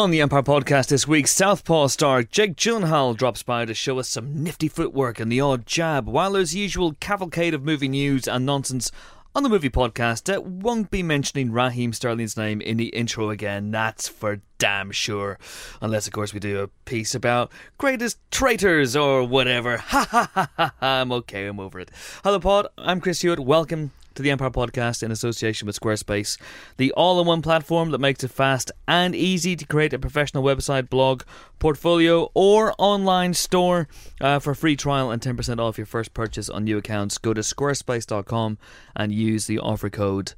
On the Empire podcast this week, Southpaw star Jake Gyllenhaal drops by to show us some nifty footwork and the odd jab, while there's usual cavalcade of movie news and nonsense on the movie podcast that won't be mentioning Raheem Sterling's name in the intro again, that's for damn sure. Unless, of course, we do a piece about greatest traitors or whatever. Ha ha ha ha ha. I'm okay, I'm over it. Hello, Pod. I'm Chris Hewitt. Welcome to the Empire Podcast in association with Squarespace, the all in one platform that makes it fast and easy to create a professional website, blog, portfolio, or online store. Uh, for free trial and 10% off your first purchase on new accounts, go to squarespace.com and use the offer code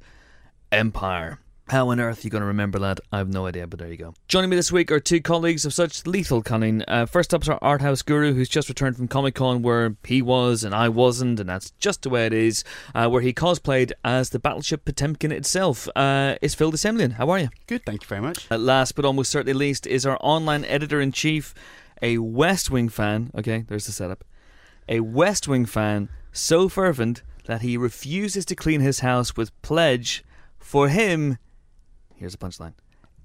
EMPIRE. How on earth are you going to remember that? I have no idea, but there you go. Joining me this week are two colleagues of such lethal cunning. Uh, first up is our art house guru, who's just returned from Comic Con, where he was and I wasn't, and that's just the way it is. Uh, where he cosplayed as the battleship Potemkin itself. Uh, is Phil Semlyen. How are you? Good, thank you very much. At last, but almost certainly least, is our online editor in chief, a West Wing fan. Okay, there's the setup. A West Wing fan so fervent that he refuses to clean his house with pledge. For him, here's a punchline.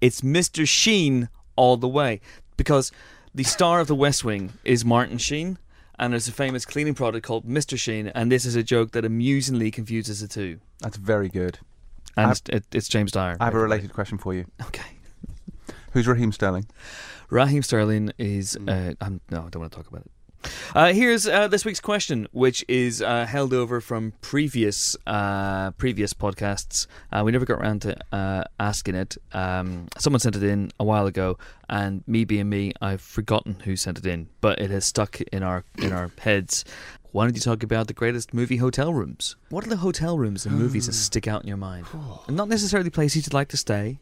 It's Mr. Sheen all the way. Because the star of the West Wing is Martin Sheen, and there's a famous cleaning product called Mr. Sheen, and this is a joke that amusingly confuses the two. That's very good. And I've- it's, it's James Dyer. I have a by the way. related question for you. Okay. Who's Raheem Sterling? Raheem Sterling is. Uh, I'm, no, I don't want to talk about it. Uh, here's uh, this week's question, which is uh, held over from previous uh, previous podcasts. Uh, we never got around to uh, asking it. Um, someone sent it in a while ago, and me being me, I've forgotten who sent it in, but it has stuck in our in our heads. Why don't you talk about the greatest movie hotel rooms? What are the hotel rooms and movies that stick out in your mind? And not necessarily places you'd like to stay,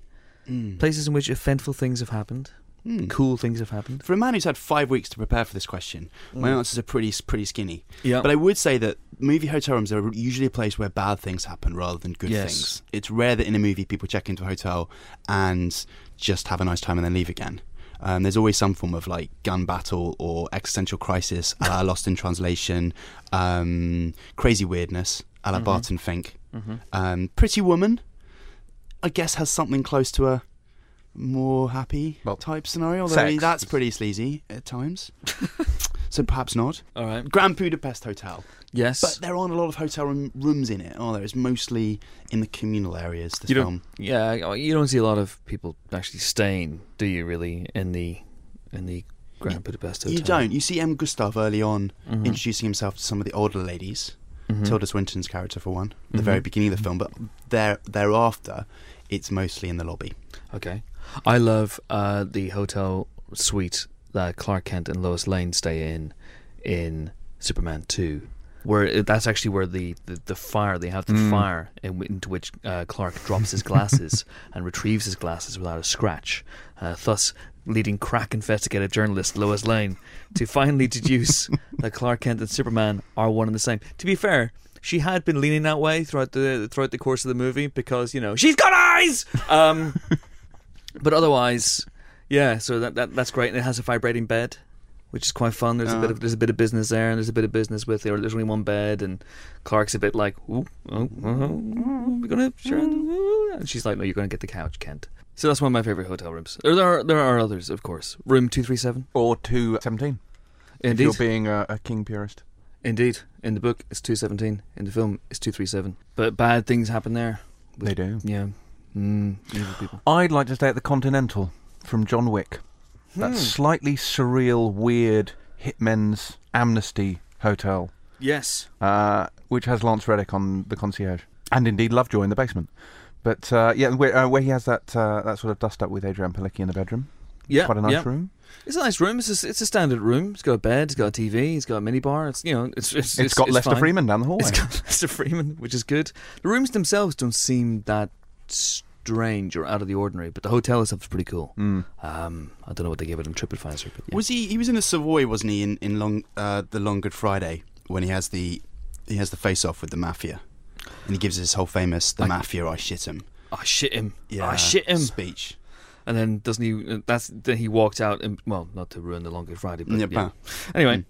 Mm. places in which eventful things have happened, Mm. cool things have happened. For a man who's had five weeks to prepare for this question, my answers are pretty pretty skinny. Yeah. But I would say that movie hotel rooms are usually a place where bad things happen rather than good Yes. things. It's rare that in a movie people check into a hotel and just have a nice time and then leave again. Um, there's always some form of like gun battle or existential crisis, a la Lost in Translation, um, crazy weirdness, a la Barton Fink. Um, Pretty Woman, I guess, has something close to a more happy Well, type scenario. Although I mean, that's pretty sleazy at times. so perhaps not. All right. Grand Budapest Hotel. Yes. But there aren't a lot of hotel room, rooms in it, are there? It's mostly in the communal areas, this you film. Yeah, you don't see a lot of people actually staying, do you? Really in the in the Grand Budapest Hotel. You don't. You see M. Gustav early on Mhm. introducing himself to some of the older ladies. Mhm. Tilda Swinton's character, for one, at the Mhm. very beginning of the film. But there, thereafter, it's mostly in the lobby. Okay. I love uh, the hotel suite that Clark Kent and Lois Lane stay in in Superman Two. Where that's actually where the, the, the fire they have the Mm. fire in, into which uh, Clark drops his glasses and retrieves his glasses without a scratch, uh, thus leading crack investigative journalist Lois Lane to finally deduce that Clark Kent and Superman are one and the same. To be fair, she had been leaning that way throughout the throughout the course of the movie because you know she's got eyes. Um, but otherwise, yeah. So that, that that's great, and it has a vibrating bed, which is quite fun. There's a bit Ah. of there's a bit of business there, and there's a bit of business with it. There's only one bed, and Clark's a bit like, ooh, oh, oh, oh, we're gonna share, it, ooh," and she's like, no, you're gonna get the couch, Kent. So that's one of my favorite hotel rooms. There there are there are others, of course. Room two three seven. Or 217? If Indeed, you're being a, a king purist. indeed. In the book, it's two seventeen. In the film, it's two three seven. But bad things happen there. They do. Yeah. Mm, evil people. I'd like to stay at the Continental from John Wick. That Hmm. slightly surreal, weird hitmen's amnesty hotel, Yes. uh, which has Lance Reddick on the concierge, and indeed Lovejoy in the basement. But uh, yeah, where, uh, where he has that uh, that sort of dust up with Adrianne Palicki in the bedroom. Yeah. Quite a nice yeah. room. It's a nice room. It's a, it's a standard room. It's got a bed. It's got a TV. It's got a minibar. It's you know it's it's, it's got Lester fine. Freamon down the hallway. It's got Lester Freamon, which is good. The rooms themselves don't seem that strange or out of the ordinary, but the hotel itself is pretty cool. Mm. Um, I don't know what they gave it in TripAdvisor, but yeah. Was he? He was in the Savoy, wasn't he? In in long uh, the Long Good Friday when he has the he has the face off with the mafia, and he gives his whole famous "the I- mafia, I shit him." I shit him. Yeah, I shit him. speech. And then doesn't he? uh, That's then he walked out. And, well, not to ruin the Long Good Friday, but Yeah, yeah. Anyway, Mm.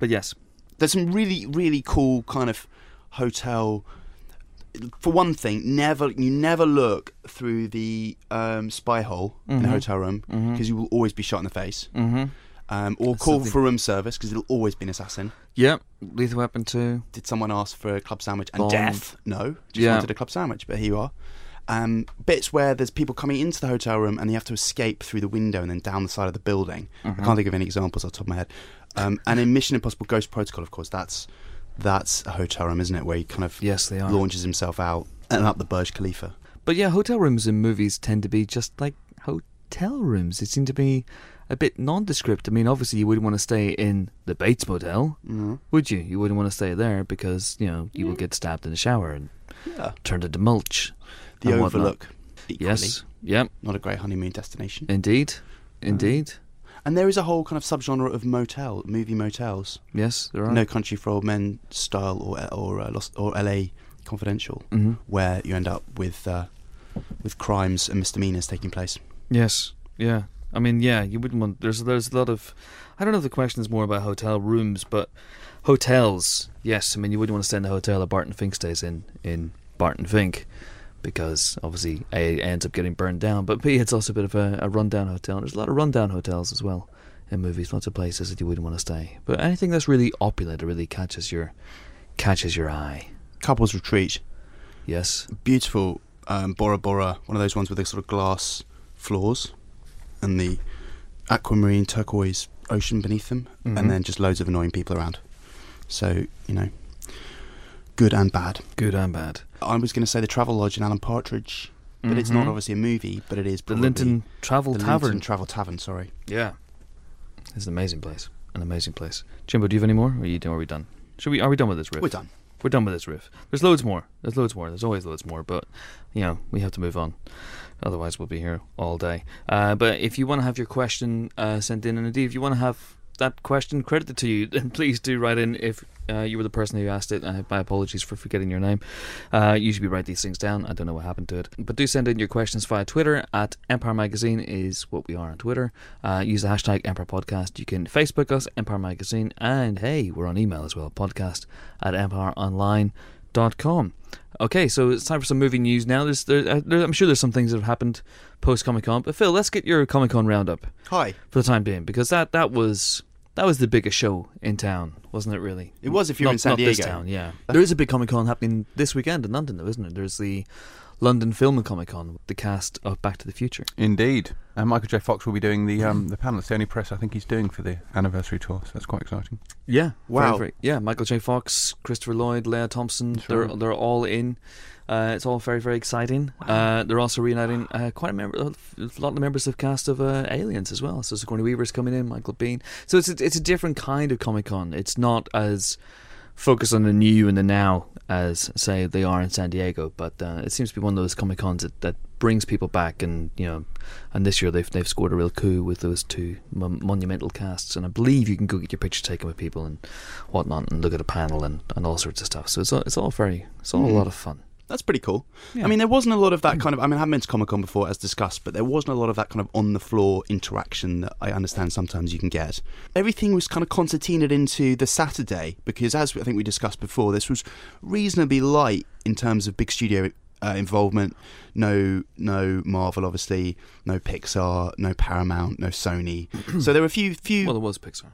but yes, There's some really really cool kind of hotel for one thing, never you never look through the um, spy hole in a Mhm. hotel room because you will always be shot in the face. Mm-hmm. Um, or That's call something- for room service because it'll always be an assassin. Yep. Lethal Weapon 2. Did someone ask for a club sandwich and Bond. death? No, just Yeah. wanted a club sandwich. But here you are. Um, bits where there's people coming into the hotel room and you have to escape through the window and then down the side of the building. I can't think of any examples off the top of my head. Um, and in Mission Impossible Ghost Protocol, of course, that's that's a hotel room, isn't it? Where he kind of Yes, they are. launches himself out and up the Burj Khalifa. But yeah, hotel rooms in movies tend to be just like hotel rooms. They seem to be a bit nondescript. I mean, obviously, you wouldn't want to stay in the Bates Motel, Mm. would you? You wouldn't want to stay there because, you know, you will get stabbed in the shower and Yeah. turned into mulch. The. Overlook. Yes. Yep. Not a great honeymoon destination. Indeed. Indeed. And there is a whole kind of subgenre of motel, movie motels. Yes, there are. No Country for Old Men style or or uh, Lost, or LA Confidential, hmm where you end up with uh, with crimes and misdemeanors taking place. Yes. Yeah. I mean, yeah, you wouldn't want. There's there's a lot of. I don't know if the question is more about hotel rooms, but hotels. Yes, I mean you wouldn't want to stay in the hotel that Barton Fink stays in in Barton Fink, because obviously a it ends up getting burned down, but b it's also a bit of a, a rundown hotel. There's a lot of rundown hotels as well in movies. Lots of places that you wouldn't want to stay, but anything that's really opulent or really catches your catches your eye. Couples retreat, Yes. beautiful um, Bora Bora, one of those ones with the sort of glass floors and the aquamarine turquoise ocean beneath them, Mhm. and then just loads of annoying people around. So you know, good and bad. Good and bad. I was going to say the Travel Lodge in Alan Partridge, but it's not Mhm. obviously a movie, but it is The Linton Travel the Tavern. Linton Travel Tavern. Sorry. Yeah, it's an amazing place. An amazing place. Jimbo, do you have any more? Or are you? Are we done? Should we? Are we done with this riff? We're done. We're done with this riff. There's loads more. There's loads more. There's always loads more. But you know, we have to move on. Otherwise, we'll be here all day. Uh, but if you want to have your question uh, sent in, and indeed, if you want to have that question credited to you, then please do write in. If uh, you were the person who asked it, uh, my apologies for forgetting your name. Uh, usually we write these things down. I don't know what happened to it. But do send in your questions via Twitter at Empire Magazine is what we are on Twitter. Uh, use the hashtag Empire Podcast. You can Facebook us, Empire Magazine, and hey, we're on email as well, podcast at empireonline.com. Okay, so it's time for some movie news now. There's, there, uh, there, I'm sure there's some things that have happened post Comic Con, but Phil, let's get your Comic Con roundup Hi. for the time being because that that was that was the biggest show in town, wasn't it? Really, It was if you're not, in San Diego. town, yeah. There is a big Comic Con happening this weekend in London, though, isn't it? There's the London Film and Comic Con with the cast of Back to the Future. Indeed. And Michael J. Fox will be doing the um, the panel. It's the only press I think he's doing for the anniversary tour, so that's quite exciting. Yeah, Wow. Very, very, yeah, Michael J. Fox, Christopher Lloyd, Lea Thompson, That's they're they're all in. Uh, it's all very very exciting. Uh, they're also reuniting uh, quite a, member, a lot of the members of cast of uh, Aliens as well. So Sigourney Weaver's coming in, Michael Biehn. So it's a, it's a different kind of Comic Con. It's not as focused on the new and the now as say they are in San Diego, but uh, it seems to be one of those Comic Cons that, that brings people back. And you know, and this year they've they've scored a real coup with those two mon- monumental casts. And I believe you can go get your picture taken with people and whatnot, and look at a panel and, and all sorts of stuff. So it's all, it's all very it's all a Mm. lot of fun. That's pretty cool. Yeah. I mean, there wasn't a lot of that kind of. I mean, I haven't been to Comic Con before, as discussed, but there wasn't a lot of that kind of on the floor interaction that I understand sometimes you can get. Everything was kind of concertinaed into the Saturday because, as I think we discussed before, this was reasonably light in terms of big studio uh, involvement. No, no Marvel, obviously, no Pixar, no Paramount, no Sony. so there were a few, few well, it was Pixar.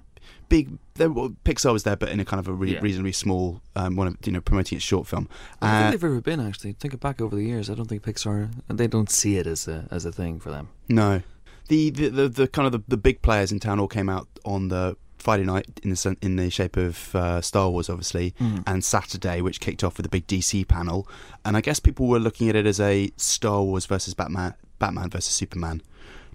Big. There, well, Pixar was there, but in a kind of a re- Yeah. reasonably small um, one of you know promoting its short film. I don't Uh, think they've ever been actually. Think back over the years. I don't think Pixar. They don't see it as a as a thing for them. No, the the, the, the kind of the, the big players in town all came out on the Friday night in the in the shape of uh, Star Wars, obviously, Mm. and Saturday, which kicked off with a big DC panel. And I guess people were looking at it as a Star Wars versus Batman, Batman versus Superman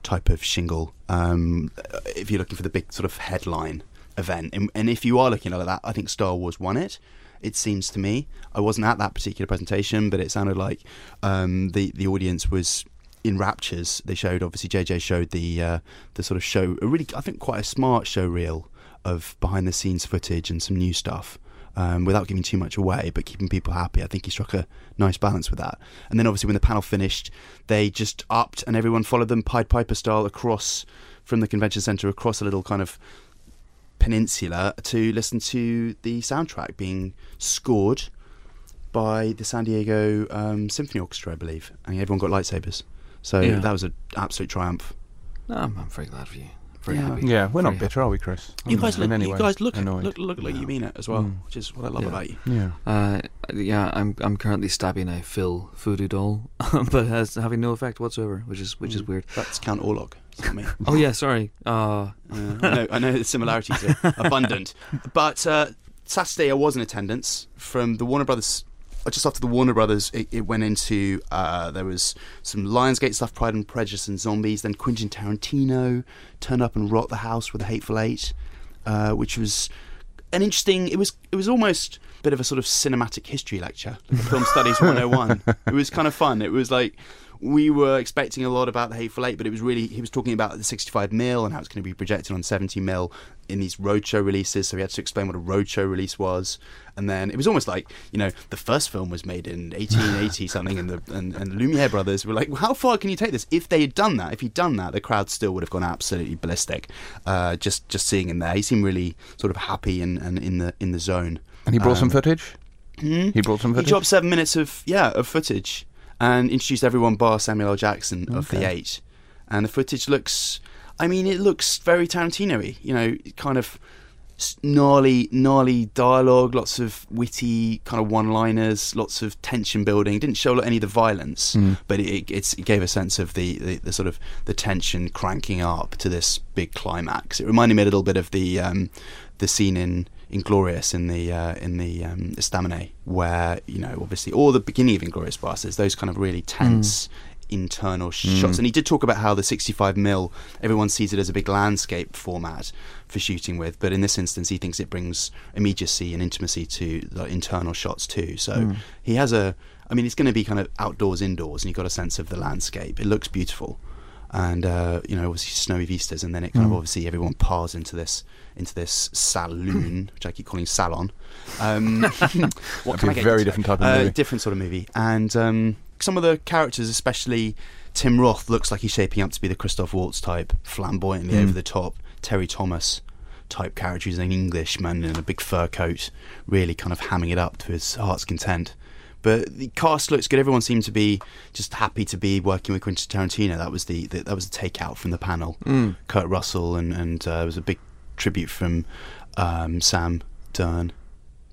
type of shingle. Um, if you're looking for the big sort of headline event, and, and if you are looking at that, I think Star Wars won it. It seems to me. I wasn't at that particular presentation, but it sounded like um, the the audience was in raptures. They showed obviously JJ showed the uh, the sort of show a really I think quite a smart show reel of behind the scenes footage and some new stuff. Um, without giving too much away, but keeping people happy. I think he struck a nice balance with that. And then obviously when the panel finished, they just upped and everyone followed them Pied Piper style across from the convention centre across a little kind of peninsula to listen to the soundtrack being scored by the San Diego um, Symphony Orchestra, I believe, and everyone got lightsabers. So Yeah. that was an absolute triumph. No, I'm, I'm very glad for you. Very Yeah. happy. Yeah, we're not Very bitter, are we, Chris? You guys In look, any you guys look, annoyed. look, look like No. you mean it as well, Mm. which is what I love Yeah. about you. Yeah. Uh, yeah, I'm I'm currently stabbing a Phil voodoo doll, but has having no effect whatsoever, which is which is Mm. weird. That's Count Orlok. It's not me. Oh yeah, sorry. Uh, I know, I know the similarities are abundant. But uh, Saturday I was in attendance from the Warner Brothers. uh, Just after the Warner Brothers, it, it went into uh, there was some Lionsgate stuff, Pride and Prejudice and Zombies. Then Quentin Tarantino turned up and rocked the house with the Hateful Eight, uh, which was an interesting. It was it was almost a bit of a sort of cinematic history lecture, like a film studies 101. it was kind of fun. It was like we were expecting a lot about the Hateful Eight, but it was really he was talking about the 65 mil and how it's going to be projected on 70 mil in these roadshow releases. So we had to explain what a roadshow release was, and then it was almost like you know the first film was made in 1880 something, and the and, and Lumiere brothers were like, well, how far can you take this? If they had done that, if he'd done that, the crowd still would have gone absolutely ballistic. Uh, just just seeing him there, he seemed really sort of happy and, and in the in the zone. And he brought some Um, footage. Hmm? He brought some footage. He dropped seven minutes of yeah of footage and introduced everyone bar Samuel L. Jackson of the Okay. eight, and the footage looks. I mean, it looks very Tarantino-y. You know, kind of gnarly, gnarly dialogue, lots of witty kind of one-liners, lots of tension building. Didn't show any of the violence, Mm. but it, it's, it gave a sense of the, the, the sort of the tension cranking up to this big climax. It reminded me a little bit of the um, the scene in Inglourious in the uh, in the um, Estaminet, where you know obviously or the beginning of Inglourious Basterds, those kind of really tense internal shots. And he did talk about how the 65 mil everyone sees it as a big landscape format for shooting with, but in this instance he thinks it brings immediacy and intimacy to the internal shots too. So he has a I mean it's going to be kind of outdoors indoors and you've got a sense of the landscape. It looks beautiful. And uh, you know, obviously snowy vistas, and then it kind of obviously everyone piles into this into this saloon, which I keep calling salon. Um, what can I a get very into? different type of Uh, movie. different sort of movie, and um, some of the characters, especially Tim Roth, looks like he's shaping up to be the Christoph Waltz type, flamboyantly Mm. over the top. Terry Thomas type character, he's an Englishman in a big fur coat, really kind of hamming it up to his heart's content. But the cast looks good. Everyone seemed to be just happy to be working with Quentin Tarantino. That was the, the that was the takeout from the panel. Mm. Kurt Russell and and uh, there was a big tribute from um, Sam Dern,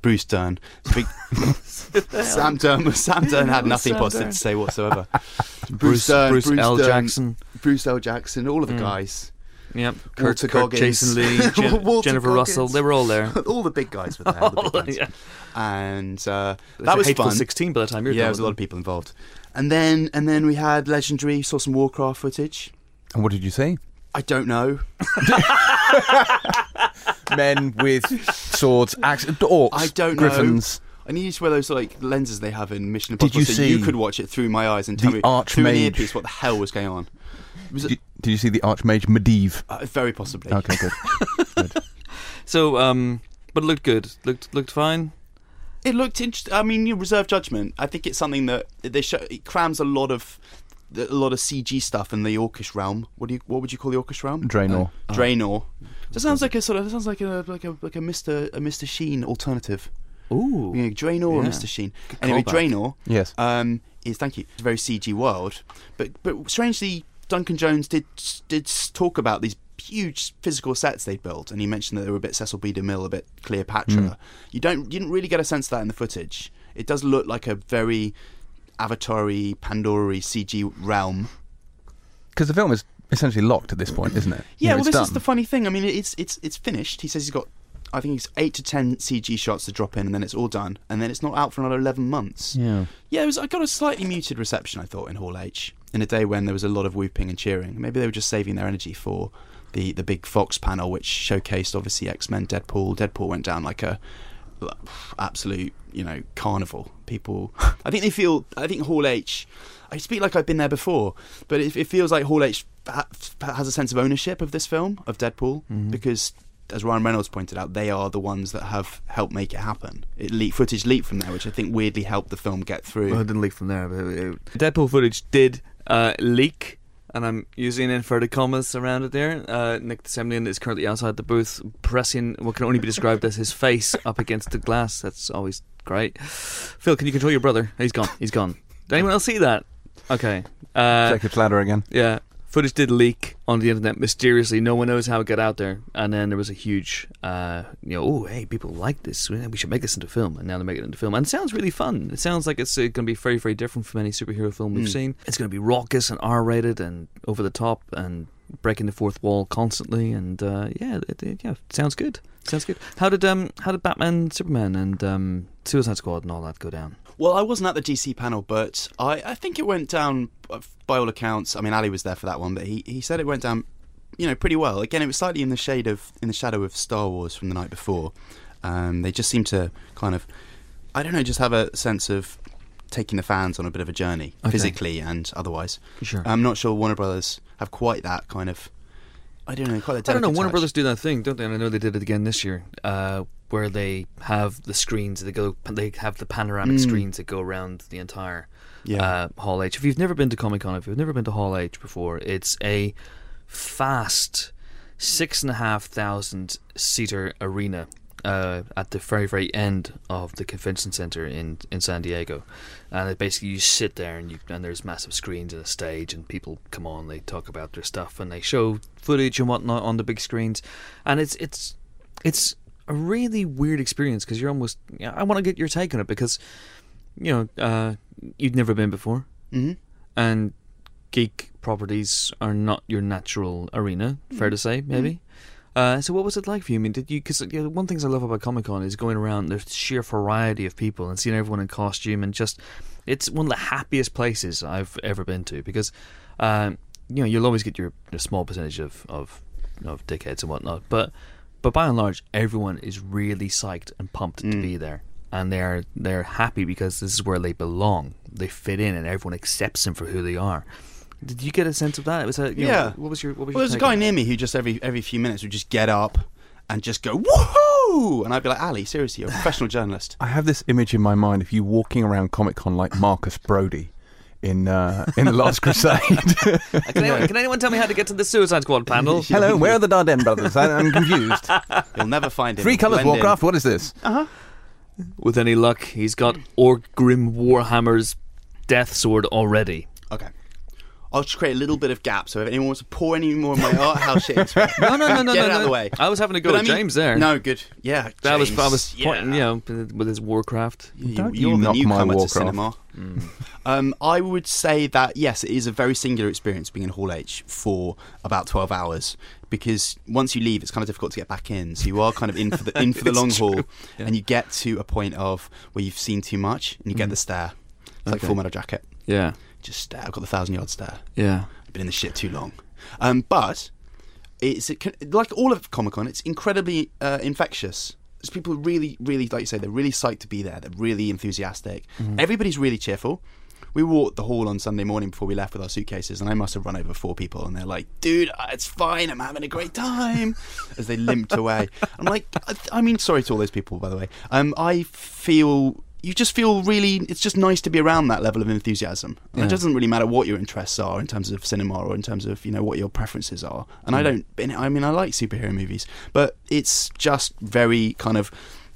Bruce Dern. Big, Sam Dern. Sam Dern had nothing positive Dern? to say whatsoever. Bruce, Dern, Bruce, L. Dern, Jackson. Bruce L. Jackson, all of the Mm. guys, Yep. Kurt, Walton Kurt Goggins. Jason Lee, Jen- Walter Jennifer Russell. They were all there. all the big guys were there. all the big guys. yeah. And uh, that a was fun. 16 by the time you're Yeah, there was a lot of people involved. And then and then we had legendary. Saw some Warcraft footage. And what did you see? I don't know. Men with swords, axes, orcs, I don't know. griffins. I need to wear those like lenses they have in Mission Did Impossible, you so see you could watch it through my eyes and tell the me through an earpiece what the hell was going on. Was it, Did, did you see the Archmage Medivh? uh, very possibly. Okay, good. So, um, but it looked good. Looked looked fine. It looked interesting. I mean, you reserve judgment. I think it's something that they show. It crams a lot of a lot of CG stuff in the Orcish realm. What do you? What would you call the Orcish realm? Draenor. Uh, Draenor. That sounds like a sort of. That sounds like a like a like a Mister a Mister Sheen alternative. Ooh. You know, Draenor or Mister Sheen. Good Anyway, callback. Draenor Yes. um, is thank you. It's a very CG world, but but strangely, Duncan Jones did did talk about these huge physical sets they built, and he mentioned that they were a bit Cecil B. DeMille, a bit Cleopatra. Mm. You don't you didn't really get a sense of that in the footage. It does look like a very Avatar-y, Pandora-y CG realm. Because the film is essentially locked at this point, isn't it? You Yeah, know, well, this is the funny thing. I mean, it's it's it's finished. He says he's got. I think it's eight to ten CG shots to drop in, and then it's all done, and then it's not out for another eleven months. Yeah. Yeah, it was, I got a slightly muted reception, I thought, in Hall H, in a day when there was a lot of whooping and cheering. Maybe they were just saving their energy for the, the big Fox panel, which showcased, obviously, X Men, Deadpool. Deadpool went down like a absolute, you know, carnival. People, I think they feel, I think Hall H, I speak like I've been there before, but it, it feels like Hall H has a sense of ownership of this film, of Deadpool, Mhm. because as Ryan Reynolds pointed out, they are the ones that have helped make it happen. It leak, footage leaked from there, which I think weirdly helped the film get through. Well, it didn't leak from there. But it, it- Deadpool footage did uh, leak, and I'm using inverted commas around it there. Uh, Nick Semlyen is currently outside the booth, pressing what can only be described as his face up against the glass. That's always Great. Phil, can you control your brother? He's gone. He's gone. Did anyone else see that? Okay. Uh, Jacob's ladder again. yeah. Footage did leak on the internet mysteriously. No one knows how it got out there. And then there was a huge, uh, you know, oh, hey, people like this. We should make this into film. And now they're making it into film. And it sounds really fun. It sounds like it's uh, going to be very, very different from any superhero film we've Mm. seen. It's going to be raucous and R rated and over the top and breaking the fourth wall constantly. And uh, yeah, it, it- yeah, sounds good. Sounds good. How did um how did Batman, Superman, and um, Suicide Squad and all that go down? Well, I wasn't at the DC panel, but I, I think it went down uh, by all accounts. I mean, Ali was there for that one, but he, he said it went down, you know, pretty well. Again, it was slightly in the shade of in the shadow of Star Wars from the night before. Um, they just seem to kind of, I don't know, just have a sense of taking the fans on a bit of a journey, Okay. physically and otherwise. Sure. I'm not sure Warner Brothers have quite that kind of. I don't know, quite a I don't know. Warner touch. Brothers do that thing, don't they? And I know they did it again this year, uh, where they have the screens. They go. They have the panoramic Mm. screens that go around the entire Yeah. uh, Hall H. If you've never been to Comic Con, if you've never been to Hall H before, it's a fast six and a half thousand seater arena uh, at the very very end of the convention center in in San Diego, and it basically you sit there and you and there's massive screens and a stage and people come on they talk about their stuff and they show footage and whatnot on the big screens, and it's it's it's a really weird experience because you're almost yeah, I want to get your take on it because you know uh, you've never been before Mhm. and geek properties are not your natural arena. Fair to say, maybe. Uh, so, what was it like for you? I mean, did you? Because you know, one thing I love about Comic Con is going around. the sheer variety of people and seeing everyone in costume, and just it's one of the happiest places I've ever been to. Because um, you know you'll always get your, your small percentage of of of dickheads and whatnot, but but by and large, everyone is really psyched and pumped to Mm. be there, and they're they're happy because this is where they belong. They fit in, and everyone accepts them for who they are. Did you get a sense of that? It was a, you know, Yeah. what was your what was Well, your there's a guy on near me who just every every few minutes would just get up and just go woohoo, and I'd be like, Ali, seriously, you're a professional journalist. I have this image in my mind of you walking around Comic Con like Marcus Brody in uh, in the Last Crusade. Uh, Can, anyone, can anyone tell me how to get to the Suicide Squad panel? Hello, where are the Dardenne brothers? I- I'm confused. You'll never find him. Three colours, Blend in. Warcraft. What is this? With any luck, he's got Orgrim Warhammer's death sword already. Okay. I'll just create a little bit of gap, so if anyone wants to pour any more of my art house shit into it, No, no, no, no, get no, it out of no. the way. I was having a go But I with mean- James there. No, good. Yeah, that was I was yeah. pointing, you know, with his Warcraft. You, Don't you're you the knock my newcomer to Warcraft. cinema. Um, I would say that yes, it is a very singular experience being in Hall H for about twelve hours because once you leave, it's kind of difficult to get back in. So you are kind of in for the in for the long true. haul, Yeah. and you get to a point of where you've seen too much, and you get the stare. It's like Full Metal Jacket. Yeah, Just stare. I've got the thousand yard stare. yeah. I've been in the shit too long. Um, but it's it like all of Comic Con. It's incredibly uh, infectious. There's people really, really, like you say, they're really psyched to be there. They're really enthusiastic. Everybody's really cheerful. We walked the hall on Sunday morning before we left with our suitcases, and I must have run over four people, and they're like, "Dude, uh, it's fine. I'm having a great time." As they limped away, I'm like, I, I mean, sorry to all those people, by the way. Um, I feel you just feel really. It's just nice to be around that level of enthusiasm. Yeah. It doesn't really matter what your interests are in terms of cinema or in terms of you know what your preferences are. And I don't. I mean, I like superhero movies, but it's just very kind of.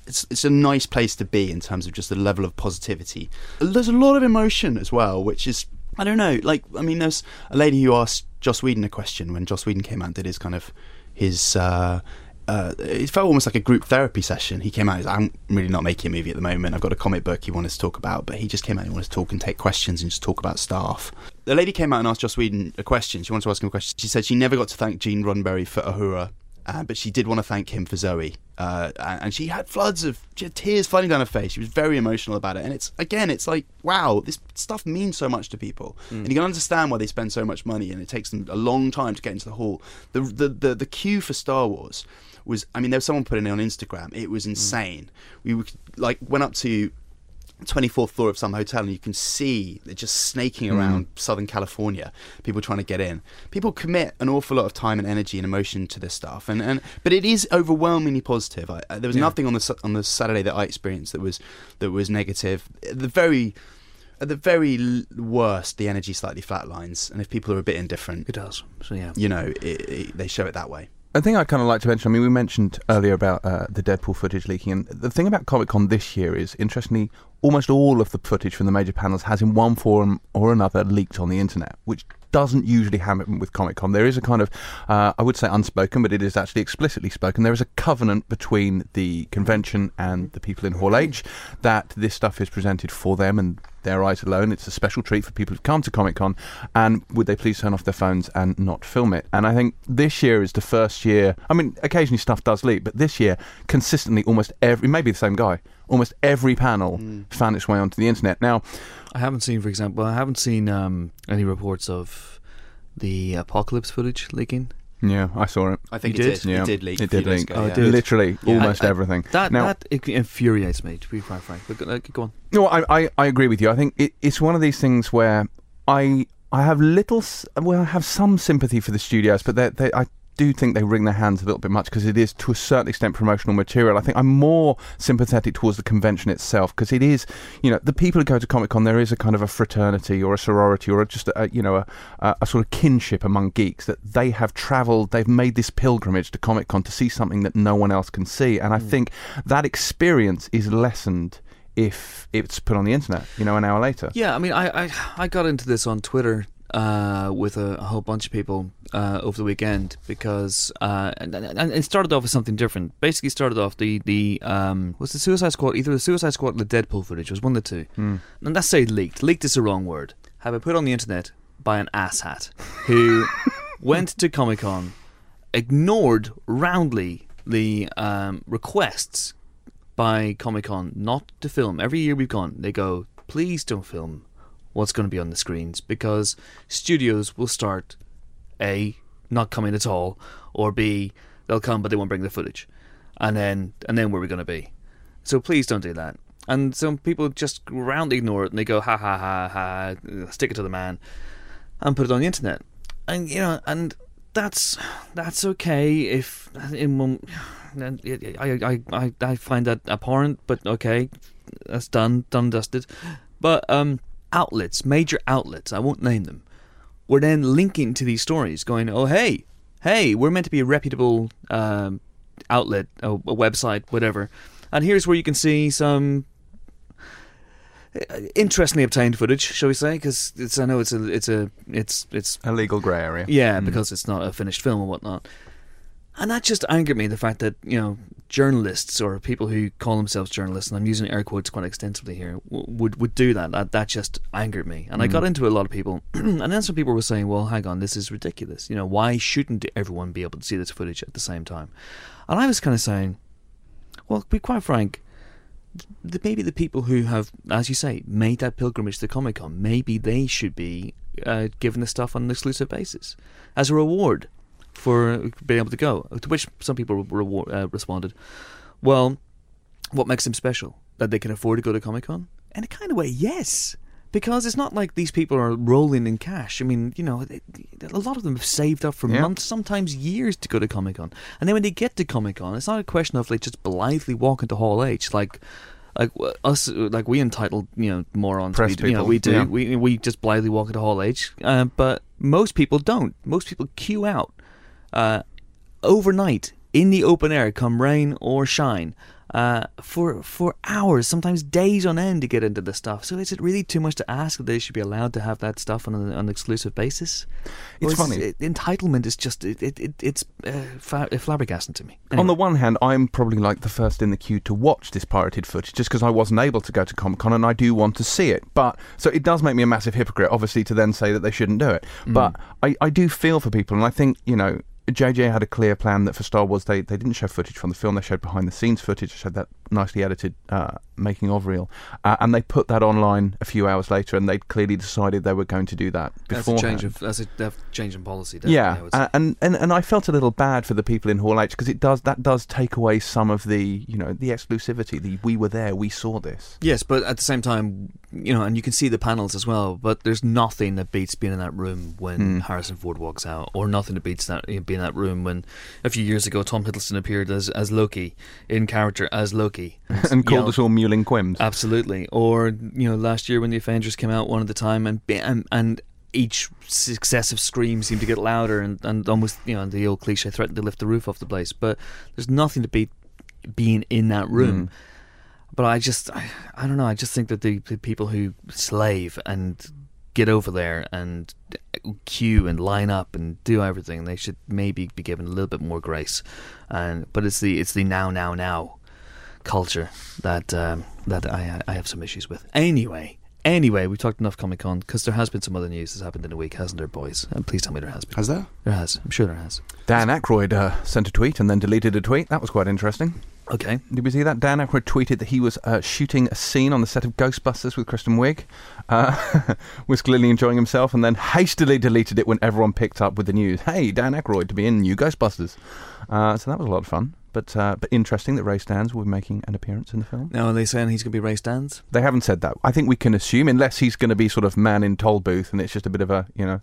It's, it's a nice place to be in terms of just the level of positivity. There's a lot of emotion as well, which is I don't know. Like I mean, there's a lady who asked Joss Whedon a question when Joss Whedon came out and did his kind of his. Uh, uh, it felt almost like a group therapy session. He came out. Like, I'm really not making a movie at the moment. I've got a comic book he wanted to talk about, but he just came out and wanted to talk and take questions and just talk about staff. The lady came out and asked Joss Whedon a question. She wanted to ask him a question. She said she never got to thank Gene Roddenberry for Uhura, uh, but she did want to thank him for Zoe. Uh, and she had floods of she had tears flooding down her face. She was very emotional about it. And it's again, it's like wow, this stuff means so much to people, and you can understand why they spend so much money, and it takes them a long time to get into the hall. The the the, the queue for Star Wars was, I mean, there was someone putting it on Instagram. It was insane. We were, like went up to 24th floor of some hotel and you can see they're just snaking around Southern California, people trying to get in. People commit an awful lot of time and energy and emotion to this stuff, and, and but it is overwhelmingly positive. I, I- there was Yeah. nothing on the on the Saturday that I experienced that was that was negative. The very at the very worst, the energy slightly flatlines, and if people are a bit indifferent, It does. So yeah. you know, it, it, they show it that way. A thing I kind of like to mention. I mean, we mentioned earlier about uh, the Deadpool footage leaking, and the thing about Comic Con this year is, interestingly, almost all of the footage from the major panels has, in one form or another, leaked on the internet, which doesn't usually happen with Comic Con. There is a kind of, uh, I would say unspoken, but it is actually explicitly spoken. There is a covenant between the convention and the people in Hall H that this stuff is presented for them and their eyes alone. It's a special treat for people who've come to Comic Con, and would they please turn off their phones and not film it? And I think this year is the first year. I mean, occasionally stuff does leak, but this year, consistently, almost every, maybe the same guy, almost every panel found its way onto the internet. Now, I haven't seen, for example, I haven't seen um, any reports of the apocalypse footage leaking. yeah, I saw it. I think You it did? did. Yeah, It did leak. it did leak. ago, Oh, it yeah. did. Literally, Yeah. almost I- I- everything. That Now- that it infuriates me, to be quite frank. But go, go on. No, I, I, I agree with you. I think it, it's one of these things where I I have little, well, I have some sympathy for the studios, but they, they, I do think they wring their hands a little bit much because it is to a certain extent promotional material. I think I'm more sympathetic towards the convention itself because it is, you know, the people who go to Comic Con, there is a kind of a fraternity or a sorority or a, just a, you know a, a, a sort of kinship among geeks that they have travelled, they've made this pilgrimage to Comic Con to see something that no one else can see, and I hmm. think that experience is lessened if it's put on the internet, you know, an hour later. Yeah, I mean, I, I, I got into this on Twitter uh, with a, a whole bunch of people uh, over the weekend because uh, and, and it started off with something different. Basically, started off the the um, was the Suicide Squad either the Suicide Squad or the Deadpool footage was one of the two. And let's say leaked. Leaked is the wrong word. Have it put on the internet by an asshat who went to Comic Con, ignored roundly the um, requests by Comic Con not to film. Every year we've gone, they go, please don't film what's going to be on the screens because studios will start A, not coming at all, or B, they'll come but they won't bring the footage. And then, and then where are we going to be? So please don't do that. And some people just roundly ignore it and they go, ha ha ha ha, stick it to the man, and put it on the internet. And, you know, and that's that's okay if in one, I, I, I, I find that abhorrent, but okay, that's done, done, dusted. But um, outlets, major outlets, I won't name them, were then linking to these stories, going, "Oh, hey, hey, we're meant to be a reputable um, outlet, a, a website, whatever, and here's where you can see some." uh, Interestingly obtained footage, shall we say? Because it's I know it's a it's a it's it's A legal grey area. yeah, because it's not a finished film or whatnot. And that just angered me the fact that, you know, journalists or people who call themselves journalists, and I'm using air quotes quite extensively here, would, would do that. that. That just angered me. And I got into a lot of people, and then some people were saying, well, hang on, this is ridiculous. You know, why shouldn't everyone be able to see this footage at the same time? And I was kind of saying, well, to be quite frank, the, maybe the people who have, as you say, made that pilgrimage to Comic Con, maybe they should be uh, given the stuff on an exclusive basis as a reward for being able to go. To which some people reward, uh, responded, "Well, what makes them special? That they can afford to go to Comic Con?" In a kind of way, yes. Because it's not like these people are rolling in cash. I mean, you know, they- a lot of them have saved up for Yeah. months, sometimes years, to go to Comic Con. And then when they get to Comic Con, it's not a question of like just blithely walking to Hall H, like like us, like we entitled, you know, morons. Press we, you know, people, we do. yeah. We we just blithely walk into Hall H, uh, but most people don't. Most people queue out uh, overnight in the open air, come rain or shine, uh, for for hours, sometimes days on end to get into the stuff. So is it really too much to ask that they should be allowed to have that stuff on an, on an exclusive basis? It's funny. it- entitlement is just it, it, it it's uh, fa- flabbergasting to me. On the one hand, I'm probably like the first in the queue to watch this pirated footage just because I wasn't able to go to Comic Con and I do want to see it. But so it does make me a massive hypocrite, obviously, to then say that they shouldn't do it. But I, I do feel for people, and I think, you know, JJ had a clear plan that for Star Wars they, they didn't show footage from the film, they showed behind the scenes footage, showed that nicely edited uh, making of reel. Uh, and they put that online a few hours later and they'd clearly decided they were going to do that that's before. a change of that's a change in policy. Yeah, uh, and, and and I felt a little bad for the people in Hall H because it does that does take away some of the you know the exclusivity. The we were there, we saw this. Yes, but at the same time, you know, and you can see the panels as well. But there's nothing that beats being in that room when Hmm. Harrison Ford walks out, or nothing that beats that being in that room when a few years ago Tom Hiddleston appeared as as Loki in character as Loki And called yelled- us all mewling quims. Absolutely, or you know, last year when the Avengers came out one at a time, and and, and each successive scream seemed to get louder and, and almost you know the old cliche threatened to lift the roof off the place. But there's nothing to beat being in that room. Mm. But I just I, I don't know. I just think that the, the people who slave and get over there and queue and line up and do everything, they should maybe be given a little bit more grace. And but it's the it's the now now now culture that um, that I I have some issues with. Anyway, anyway, we've talked enough Comic Con because there has been some other news that's happened in a week, hasn't there, boys? And please tell me there has been. Has there? There has. I'm sure there has. Dan Aykroyd uh, sent a tweet and then deleted a tweet. That was quite interesting. Okay. Did we see that? Dan Aykroyd tweeted that he was uh, shooting a scene on the set of Ghostbusters with Kristen Wiig, uh, was clearly enjoying himself, and then hastily deleted it when everyone picked up with the news. Hey, Dan Aykroyd to be in new Ghostbusters. Uh, so that was a lot of fun. But uh, but interesting that Ray Stantz will be making an appearance in the film. Now are they saying he's going to be Ray Stantz? They haven't said that. I think we can assume, unless he's going to be sort of man in toll booth, and it's just a bit of a you know.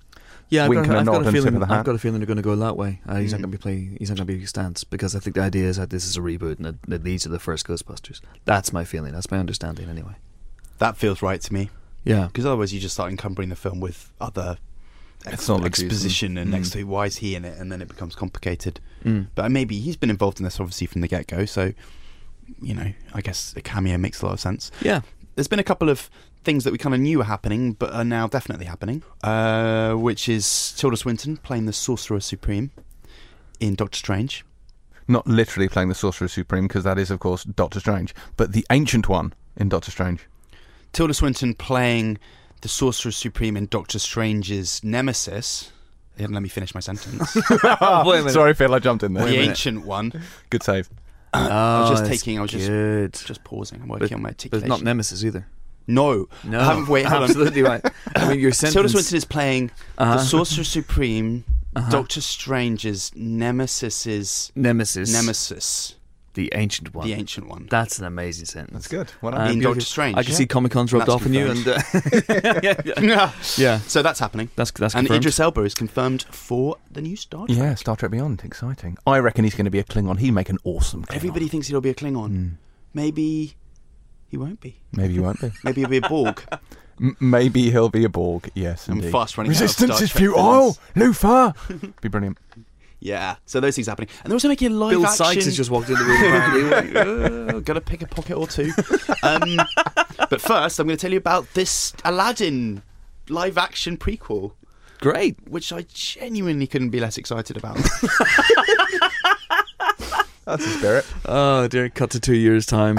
Yeah, I've, Wink got, and a I've nod got a and tip feeling. of the hat. I've got a feeling they're going to go that way. Uh, he's not Mm. going to be play. He's not going to be Stantz because I think the idea is that this is a reboot and it, it leads to the first Ghostbusters. That's my feeling. That's my understanding anyway. That feels right to me. Yeah. Because otherwise, you just start encumbering the film with other ex- exposition and and- next to why is he in it, and then it becomes complicated. Mm. But maybe he's been involved in this obviously from the get go, so you know, I guess a cameo makes a lot of sense. Yeah. There's been a couple of things that we kind of knew were happening, but are now definitely happening. Uh, which is Tilda Swinton playing the Sorcerer Supreme in Doctor Strange. Not literally playing the Sorcerer Supreme, because that is, of course, Doctor Strange, but the ancient one in Doctor Strange. Tilda Swinton playing the Sorcerer Supreme in Doctor Strange's nemesis. They hadn't let me finish my sentence. Oh, wait a minute. Sorry, Phil, I jumped in there. the ancient one. Good save. I was just Oh, taking. I was just good. just pausing. I'm working But- on my But it's articulation. not Nemesis either. no, No. I haven't- wait, hold on. absolutely right. I mean, your sentence. Tilda Swinton is playing Uh-huh. the Sorcerer Supreme, Uh-huh. Doctor Strange's nemesis's Nemesis. nemesis, The ancient one. the ancient one. That's an amazing sentence. That's good. Well Uh, done. in beautiful. Doctor Strange. I can yeah. see Comic Con's rubbed That's off on you, and uh, yeah, yeah, yeah. So that's happening. That's that's and confirmed. Idris Elba is confirmed for the new Star Trek. yeah, Star Trek Beyond. Exciting. I reckon he's going to be a Klingon. He'd make an awesome Klingon. Everybody thinks he'll be a Klingon. Mm. Maybe he won't be. Maybe he won't be. Maybe he'll be a Borg. M- maybe he'll be a Borg. Yes, I'm indeed. fast running out of Resistance Star is futile. villains. Lufa. be brilliant. Yeah. So those things happening, and they're also making a live Bill action. Sykes has just walked in the room. apparently. uh, gotta pick a pocket or two. Um, but first, I'm going to tell you about this Aladdin live action prequel, Great. which I genuinely couldn't be less excited about. That's the spirit. Oh dear. Cut to two years time.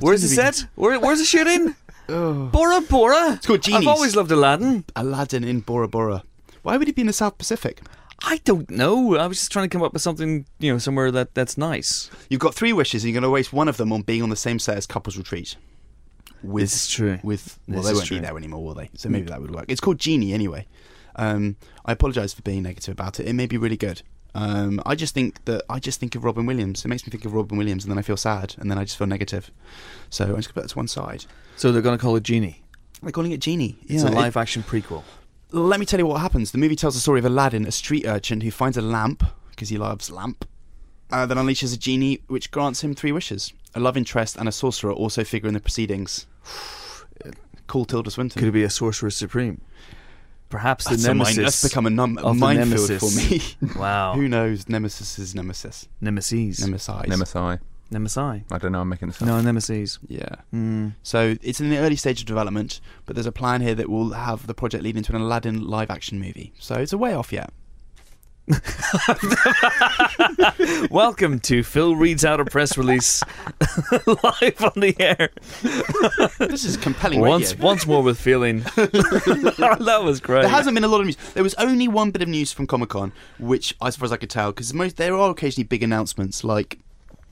Where's the set? Where, where's the shooting? Bora Bora. It's called I've always loved Aladdin. Aladdin in Bora Bora. Why would he be in the South Pacific? I don't know. I was just trying to come up with something, you know, somewhere that that's nice. You've got three wishes, and you're going to waste one of them on being on the same set as Couples Retreat. With, This is true. With well, This they won't true. be there anymore, will they? So maybe that would work. It's called Genie anyway. Um, I apologise for being negative about it. It may be really good. Um, I just think that I just think of Robin Williams. It makes me think of Robin Williams, and then I feel sad, and then I just feel negative. So I'm just going to put that to one side. So they're going to call it Genie. They're calling it Genie. It's Yeah, a live action prequel. Let me tell you what happens. The movie tells the story of Aladdin, a street urchin who finds a lamp because he loves lamp. Uh, then unleashes a genie, which grants him three wishes. A love interest and a sorcerer also figure in the proceedings. Call Tilda Swinton. Could it be a sorcerer supreme? Perhaps the that's, a nemesis. mine- that's become a, num- of the minefield for me. wow. Who knows? Nemesis is nemesis. Nemesis. Nemesis. Nemesis. Nemesis. I don't know. I'm making this up. No, Nemesis. Yeah. Hmm. So it's in the early stage of development, but there's a plan here that will have the project lead into an Aladdin live action movie. So it's a way off yet. Welcome to Phil reads out a press release live on the air. This is compelling Once, radio. once more with feeling. that was great. There hasn't been a lot of news. There was only one bit of news from Comic Con, which, as far as I could tell, because most there are occasionally big announcements like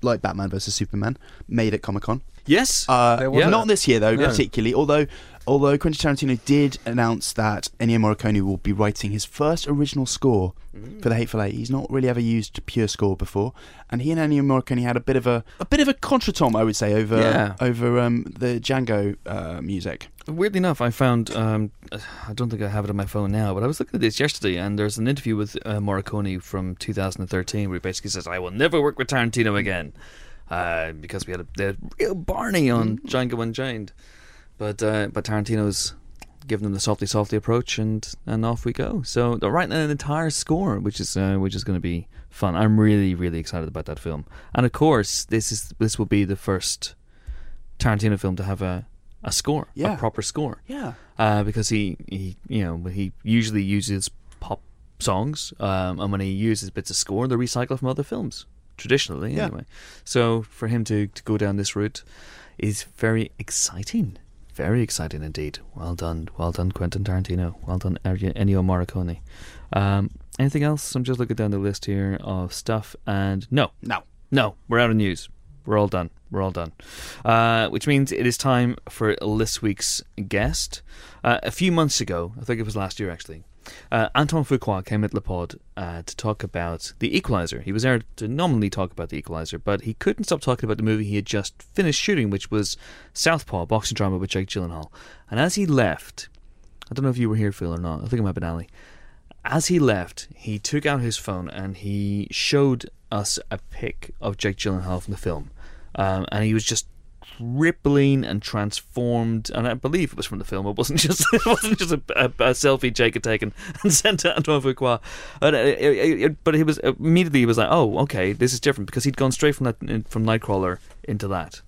like Batman versus Superman made at Comic Con. Yes. Uh, There Not this year though, No. particularly. Although although Quentin Tarantino did announce that Ennio Morricone will be writing his first original score for the Hateful Eight. He's not really ever used pure score before, and he and Ennio Morricone had a bit of a a bit of a contretemps, I would say, over Yeah. over um, the Django uh, music. Weirdly enough, I found um, I don't think I have it on my phone now, but I was looking at this yesterday, and there's an interview with uh, Morricone from 2013 where he basically says, "I will never work with Tarantino again," uh, because we had a, had real Barney on Django Unchained. But uh, but Tarantino's give them the softly softly approach, and and off we go. So they're writing an entire score, which is uh, which is going to be fun. I'm really really excited about that film, and of course this is this will be the first Tarantino film to have a a score, Yeah. a proper score, Yeah. uh, because he he you know he usually uses pop songs, um, and when he uses bits of score, they're recycled from other films traditionally Yeah. anyway. So for him to to go down this route is very exciting. Very exciting indeed. Well done, well done, Quentin Tarantino. Well done, Ennio Morricone. Um, anything else? I'm just looking down the list here of stuff, and no, No. no, we're out of news. We're all done. We're all done. Uh, which means it is time for this week's guest. Uh, a few months ago, I think it was last year actually, uh, Antoine Fuqua came at Le Pod uh, to talk about The Equalizer. He was there to nominally talk about The Equalizer, but he couldn't stop talking about the movie he had just finished shooting, which was Southpaw, boxing drama with Jake Gyllenhaal. And as he left, I don't know if you were here, Phil, or not. I think might have been Ali as he left, he took out his phone and he showed us a pic of Jake Gyllenhaal from the film, um, and he was just rippling and transformed. And I believe it was from the film. It wasn't just it wasn't just a, a, a selfie Jake had taken and sent to Antoine Fuqua. But, uh, it- it- but he was immediately he was like, "Oh, okay, this is different," because he'd gone straight from that from Nightcrawler into that,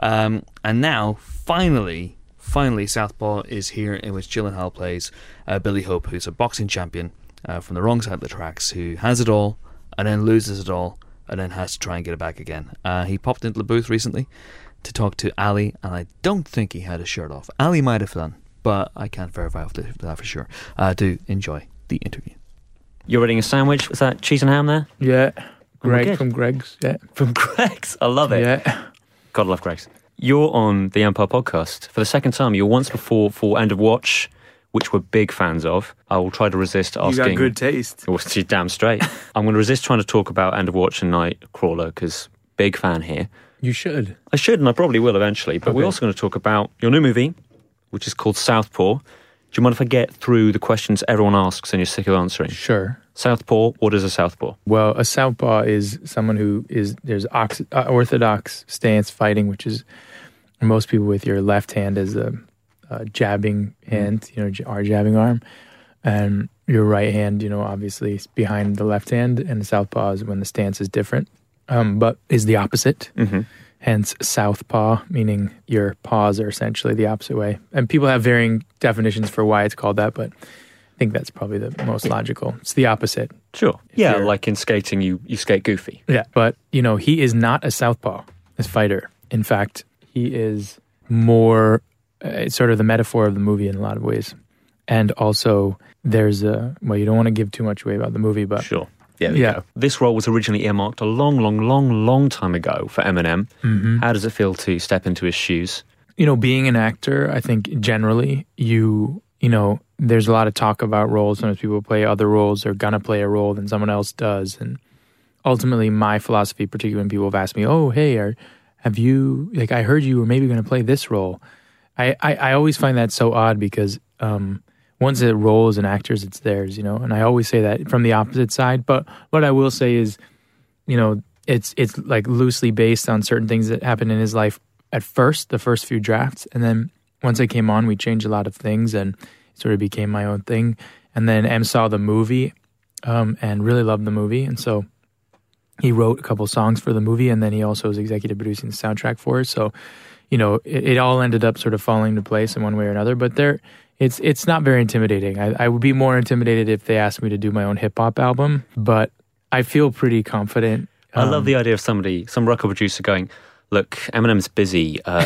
um, and now finally. Finally, Southpaw is here, in which Gyllenhaal plays uh, Billy Hope, who's a boxing champion uh, from the wrong side of the tracks, who has it all and then loses it all and then has to try and get it back again. Uh, he popped into the booth recently to talk to Ali, and I don't think he had his shirt off. Ali might have done, but I can't verify that for sure. Uh, do enjoy the interview. You're eating a sandwich. Was that cheese and ham there? Yeah. Greg good. from Greggs. Yeah. From Greggs. I love it. Yeah. God love Greggs. You're on the Empire podcast for the second time. You were once before for End of Watch, which we're big fans of. I will try to resist You asking. got good taste. Well, she's damn straight. I'm going to resist trying to talk about End of Watch and Nightcrawler because big fan here. You should. I should, and I probably will eventually. But we're also going to talk about your new movie, which is called Southpaw. Do you mind if I get through the questions everyone asks and you're sick of answering? Sure. Southpaw, what is a Southpaw? Well, a southpaw is someone who is there's ox, uh, orthodox stance fighting, which is most people with your left hand as a, a jabbing hand, you know, our jabbing arm, and your right hand, you know, obviously is behind the left hand, and the southpaw is when the stance is different, um, but is the opposite. Mm-hmm. hence southpaw, meaning your paws are essentially the opposite way. And people have varying definitions for why it's called that, but I think that's probably the most logical. It's the opposite. Sure. Yeah, like in skating, you, you skate goofy. Yeah. But, you know, he is not a southpaw, this fighter. In fact, he is more, uh, it's sort of the metaphor of the movie in a lot of ways. And also, there's a, well, you don't want to give too much away about the movie, but Sure. Yeah. there you Yeah. go. This role was originally earmarked a long, long, long, long time ago for Eminem. Mhm. How does it feel to step into his shoes? you know, being an actor, I think generally you, you know, there's a lot of talk about roles. Sometimes people play other roles. They're gonna play a role than someone else does. And ultimately, my philosophy, particularly when people have asked me, "Oh, hey, are, have you like I heard you were maybe going to play this role?" I, I I always find that so odd because um, once a role is an actor's, it's theirs, you know. And I always say that from the opposite side. But what I will say is, you know, it's it's like loosely based on certain things that happened in his life at first, the first few drafts, and then once I came on, we changed a lot of things and it sort of became my own thing. And then M saw the movie um, and really loved the movie, and so he wrote a couple songs for the movie, and then he also was executive producing the soundtrack for it. So, you know, it, it all ended up sort of falling into place in one way or another. But there, it's it's not very intimidating. I, I would be more intimidated if they asked me to do my own hip hop album, but I feel pretty confident. I love Um, the idea of somebody, some record producer going, look, Eminem's busy. Uh,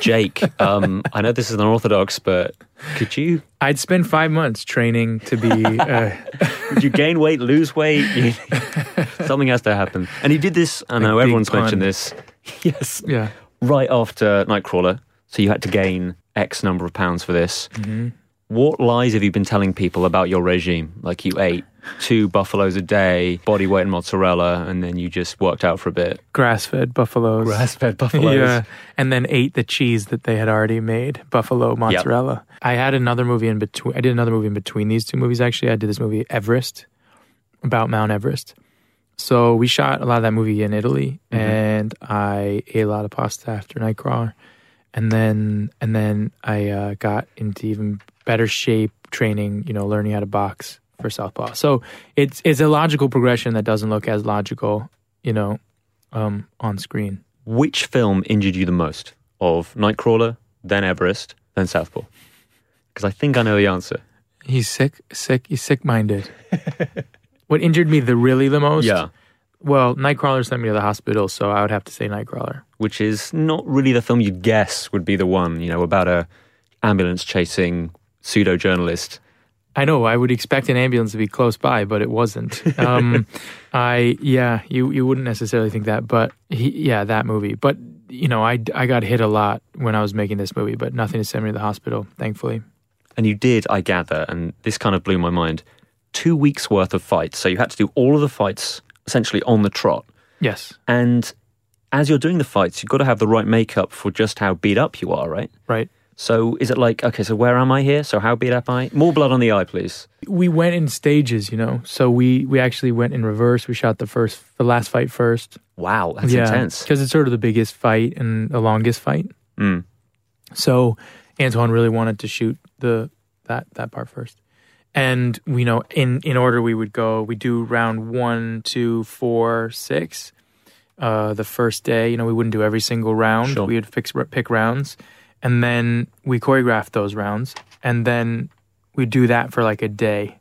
Jake, um, I know this is unorthodox, but could you I'd spend five months training to be. Uh, Would you gain weight, lose weight? You- Something has to happen. And he did this, I know everyone's pun. mentioned this. Yes. yeah. Right after Nightcrawler. So you had to gain X number of pounds for this. Mm-hmm. What lies have you been telling people about your regime? Like you ate two buffaloes a day, body weight in mozzarella, and then you just worked out for a bit. Grass fed buffaloes. Grass fed buffaloes. Yeah. And then ate the cheese that they had already made, buffalo mozzarella. I had another movie in between. I did another movie in between these two movies, actually. I did this movie, Everest, about Mount Everest. So we shot a lot of that movie in Italy, Mm-hmm. and I ate a lot of pasta after Nightcrawler. And then and then I uh, got into even better shape training. You know, learning how to box for southpaw. So it's it's a logical progression that doesn't look as logical. You know, um, on screen. Which film injured you the most? Of Nightcrawler, then Everest, then Southpaw? Because I think I know the answer. He's sick, sick. He's sick minded. what injured me the really the most? Yeah. Well, Nightcrawler sent me to the hospital, so I would have to say Nightcrawler. Which is not really the film you'd guess would be the one, you know, about a ambulance chasing pseudo journalist. I know. I would expect an ambulance to be close by, but it wasn't. Um, I yeah, you you wouldn't necessarily think that, but he, yeah, that movie. But you know, I I got hit a lot when I was making this movie, but nothing to send me to the hospital, thankfully. And you did, I gather, and this kind of blew my mind, two weeks worth of fights. So you had to do all of the fights essentially on the trot. Yes, And as you're doing the fights, you've got to have the right makeup for just how beat up you are, right? right. So is it like, okay, so where am I here? So how beat up am I? More blood on the eye, please. We went in stages, you know. So we we actually went in reverse. We shot the first, the last fight first. Wow, that's yeah, intense. because it's sort of the biggest fight and the longest fight. Mm. So Antoine really wanted to shoot the that that part first. And we know in in order we would go. We do round one, two, four, six. Uh, the first day, you know, we wouldn't do every single round. Sure. We would fix pick rounds, and then we choreographed those rounds, and then we do that for like a day.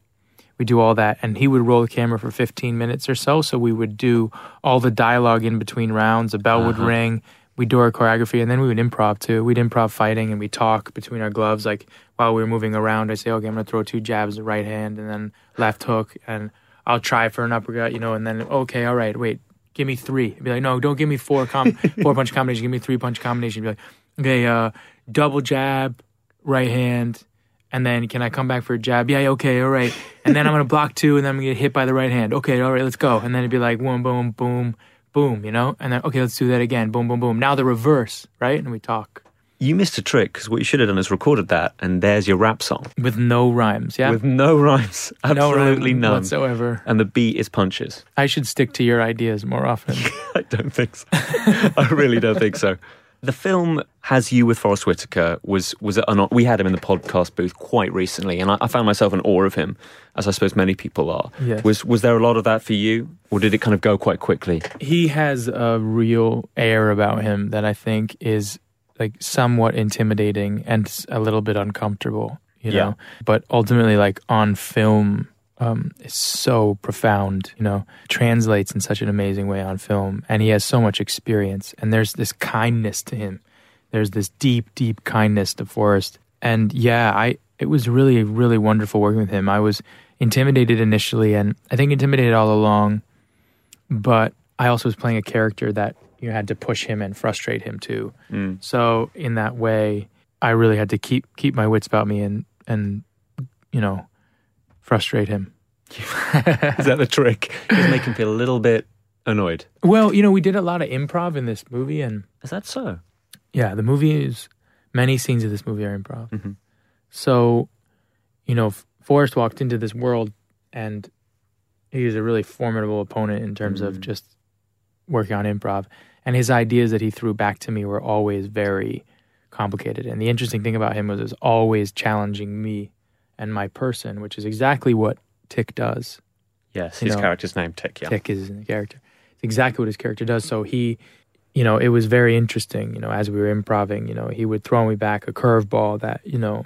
We do all that, and he would roll the camera for 15 minutes or so. So we would do all the dialogue in between rounds. A bell would Uh-huh. ring. We do our choreography, and then we would improv too. We'd improv fighting, and we talk between our gloves. Like while we were moving around, I say, "Okay, I'm gonna throw two jabs, the right hand, and then left hook, and I'll try for an uppercut, you know, and then okay, all right, wait, give me three. I'd be like, no, don't give me four com- four punch combination. Give me three punch combination. Be like, okay, uh, double jab, right hand, and then can I come back for a jab? Yeah, okay, all right. And then I'm gonna block two, and then I'm gonna get hit by the right hand. Okay, all right, let's go. And then it'd be like boom, boom, boom, boom, you know. And then okay, let's do that again. Boom, boom, boom. Now the reverse, right? And we talk You missed a trick because what you should have done is recorded that, and there's your rap song with no rhymes. Yeah, with no rhymes, no absolutely rhyme none, whatsoever. and the beat is punches. I should stick to your ideas more often. I don't think so. I really don't think so. The film has you with Forest Whitaker was was an, we had him in the podcast booth quite recently, and I, I found myself in awe of him, as I suppose many people are. Yes. Was was there a lot of that for you, or did it kind of go quite quickly? he has a real air about him that I think is like somewhat intimidating and a little bit uncomfortable, you Yeah. know. But ultimately, like on film, um, it's so profound, you know, translates in such an amazing way on film, and he has so much experience. And there's this kindness to him. There's this deep, deep kindness to Forest. And yeah, I it was really, really wonderful working with him. I was intimidated initially, and I think intimidated all along but I also was playing a character that you had to push him and frustrate him too. Mm. So in that way, I really had to keep keep my wits about me and and you know frustrate him. Is that the trick? Just make him feel a little bit annoyed. Well, you know, we did a lot of improv in this movie, and Is that so? yeah, the movie is many scenes of this movie are improv. Mhm. So, you know, F- Forest walked into this world, and he was a really formidable opponent in terms of Mm. just working on improv. And his ideas that he threw back to me were always very complicated. And the interesting thing about him was, it was always challenging me and my person, which is exactly what Tick does. Yes, You his know, character's name Tick. Yeah. Tick is in the character. It's exactly what his character does. So he, you know, it was very interesting. You know, as we were improvising, you know, he would throw me back a curveball that you know,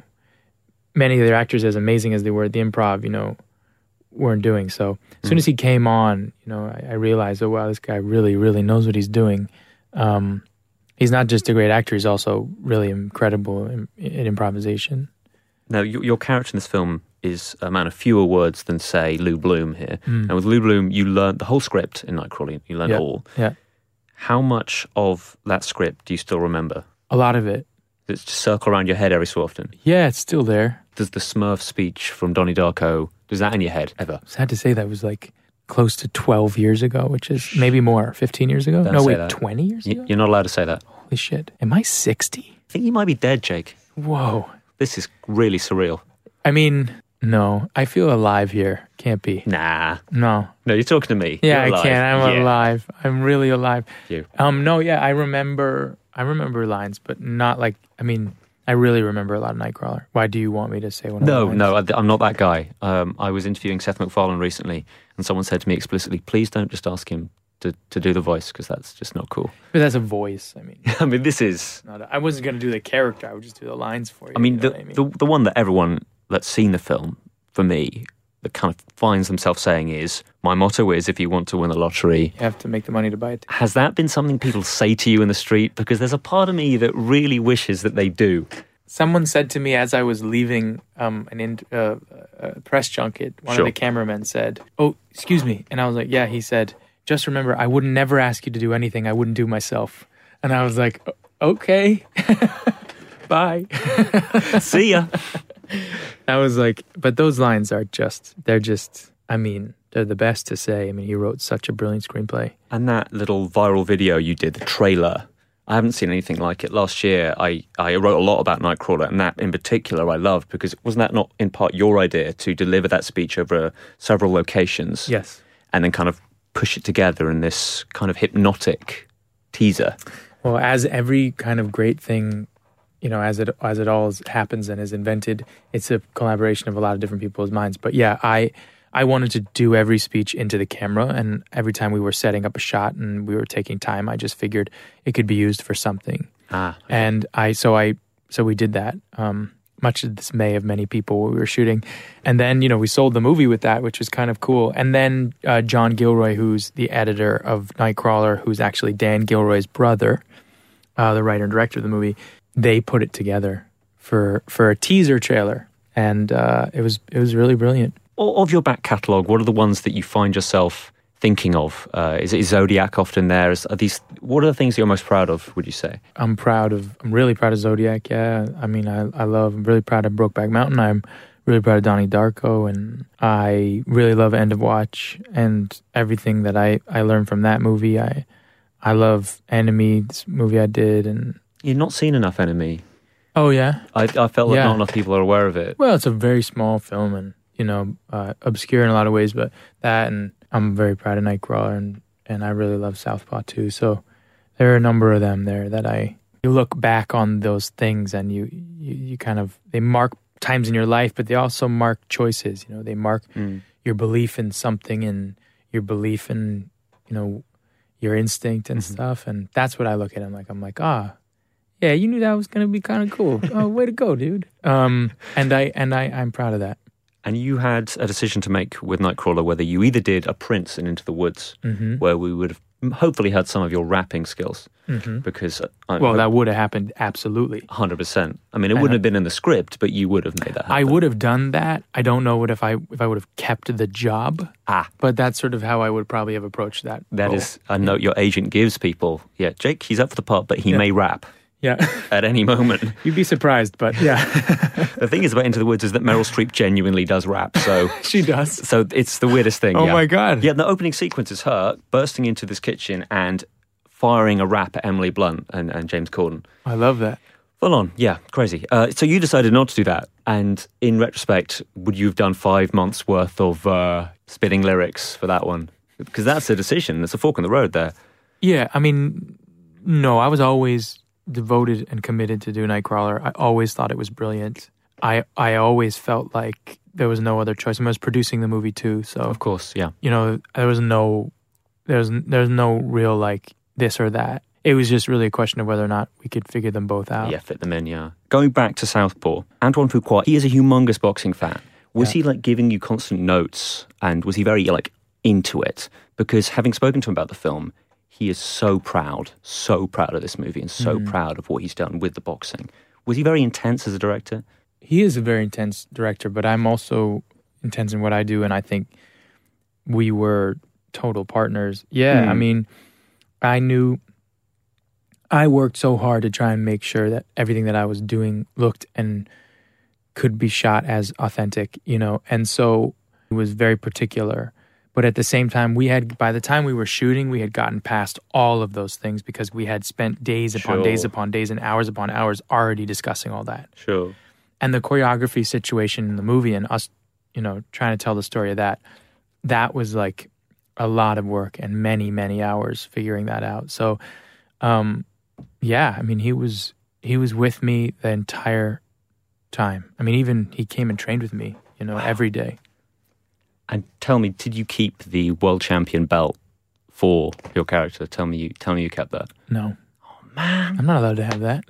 many of their actors, as amazing as they were at the improv, you know, weren't doing. So as soon as he came on, you know, I, I realized, oh wow, this guy really, really knows what he's doing. Um, he's not just a great actor; he's also really incredible in, in improvisation. Now, your, your character in this film is a man of fewer words than, say, Lou Bloom here. Mm. And with Lou Bloom, you learned the whole script in Nightcrawler. You learned Yeah. it all. Yeah. How much of that script do you still remember? A lot of it, Does it just circle around your head every so often? yeah, it's still there. Does the Smurf speech from Donnie Darko, does that in your head ever? sad to say that was like close to 12 years ago, which is maybe more, 15 years ago. Don't no, wait, that. 20 years ago? You're not allowed to say that. Holy shit. Am I 60? I think you might be dead, Jake. Whoa. This is really surreal. I mean, no, I feel alive here. Can't be. Nah. No. No, you're talking to me. Yeah, I can't. I'm Yeah. alive. I'm really alive. You. Um, no, yeah, I remember I remember lines, but not like. I mean, I really remember a lot of Nightcrawler. Why do you want me to say one? No, no. I, I'm not that guy. Um, I was interviewing Seth MacFarlane recently, and someone said to me explicitly, "Please don't just ask him to, to do the voice because that's just not cool." But that's a voice. I mean, I mean, this is. not a, I wasn't gonna do the character. I would just do the lines for you. I mean, you know the, I mean? the the one that everyone that's seen the film, for me, that kind of finds themselves saying is, "My motto is, if you want to win the lottery." you have to make the money to buy it. Has that been something people say to you in the street? Because there's a part of me that really wishes that they do. Someone said to me as I was leaving um, an in, uh, uh, press junket, one Sure. of the cameramen said, "Oh, excuse me," and I was like, "Yeah." He said, "Just remember, I would never ask you to do anything I wouldn't do myself." And I was like, "Okay, bye." See ya. I was like, but those lines are just—they're just. I mean, they're the best to say. I mean, he wrote such a brilliant screenplay. And that little viral video you did, the trailer, I haven't seen anything like it. Last year, I, I wrote a lot about Nightcrawler, and that in particular I loved because wasn't that not in part your idea to deliver that speech over several locations Yes. and then kind of push it together in this kind of hypnotic teaser? Well, as every kind of great thing, you know, as it as it all happens and is invented, it's a collaboration of a lot of different people's minds. But yeah, I I wanted to do every speech into the camera, and every time we were setting up a shot and we were taking time, I just figured it could be used for something. Ah, And I so I so we did that. Um, much to the dismay of many people we were shooting, and then you know we sold the movie with that, which was kind of cool. And then uh, John Gilroy, who's the editor of Nightcrawler, who's actually Dan Gilroy's brother, uh, the writer and director of the movie, they put it together for for a teaser trailer, and uh, it was it was really brilliant. Of your back catalogue, what are the ones that you find yourself thinking of? Uh, is, is Zodiac often there? Is, are these? What are the things you're most proud of? Would you say? I'm proud of. I'm really proud of Zodiac. Yeah, I mean, I I love. I'm really proud of Brokeback Mountain. I'm really proud of Donnie Darko, and I really love End of Watch and everything that I I learned from that movie. I I love Enemy, this movie I did, and You've not seen enough Enemy. oh yeah. I, I felt like Yeah. not enough people are aware of it. Well, it's a very small film, and you know, uh, obscure in a lot of ways, but that and I'm very proud of Nightcrawler, and and I really love Southpaw too. So there are a number of them there that I you look back on those things, and you you, you kind of they mark times in your life, but they also mark choices. You know, they mark Mm. your belief in something and your belief in you know your instinct and Mhm. stuff, and that's what I look at. I'm like I'm like ah. Yeah, you knew that was gonna be kind of cool. Oh, way to go, dude! Um, and I and I I'm proud of that. And you had a decision to make with Nightcrawler whether you either did a Prince in Into the Woods, Mm-hmm. where we would have hopefully had some of your rapping skills, Mm-hmm. because uh, I, Well, that would have happened absolutely. hundred percent. I mean, it I wouldn't have been in the script, but you would have made that. Happen. I would have done that. I don't know what if I if I would have kept the job, Ah, but that's sort of how I would probably have approached that. that role. is a note your agent gives people. Yeah, Jake, he's up for the part, but he Yeah. may rap yeah. at any moment. You'd be surprised, but yeah, the thing is about Into the Woods is that Meryl Streep genuinely does rap. So, she does. so it's the weirdest thing. Oh yeah. my god. Yeah, the opening sequence is her bursting into this kitchen and firing a rap at Emily Blunt and, and James Corden. I love that. Full on, yeah, crazy. Uh, so you decided not to do that, and in retrospect, would you have done five months worth of uh, spitting lyrics for that one? Because that's a decision. There's a fork in the road there. Yeah, I mean, no, I was always devoted and committed to do Nightcrawler. I always thought it was brilliant. I I always felt like there was no other choice. I, mean, I was producing the movie too, so Of course, yeah. you know there was no there's there's no real like this or that. It was just really a question of whether or not we could figure them both out. Yeah, fit them in, yeah. Going back to Southpaw, Antoine Fuqua, he is a humongous boxing fan. Was Yeah. he like giving you constant notes and was he very like into it? Because having spoken to him about the film, he is so proud, so proud of this movie and so Mhm. proud of what he's done with the boxing. Was he very intense as a director? He is a very intense director, but I'm also intense in what I do, and I think we were total partners. Yeah, I Mm. mean, I knew I worked so hard to try and make sure that everything that I was doing looked and could be shot as authentic, you know, and so he was very particular. But at the same time, we had, by the time we were shooting, we had gotten past all of those things because we had spent days upon days upon days and hours upon hours already discussing all that Sure. and the choreography situation in the movie and us you know trying to tell the story of that that was like a lot of work and many many hours figuring that out so um yeah, I mean, he was he was with me the entire time. I mean, even he came and trained with me, you know, every day. And tell me, did you keep the world champion belt for your character? Tell me you tell me you kept that. No, oh, Man, I'm not allowed to have that.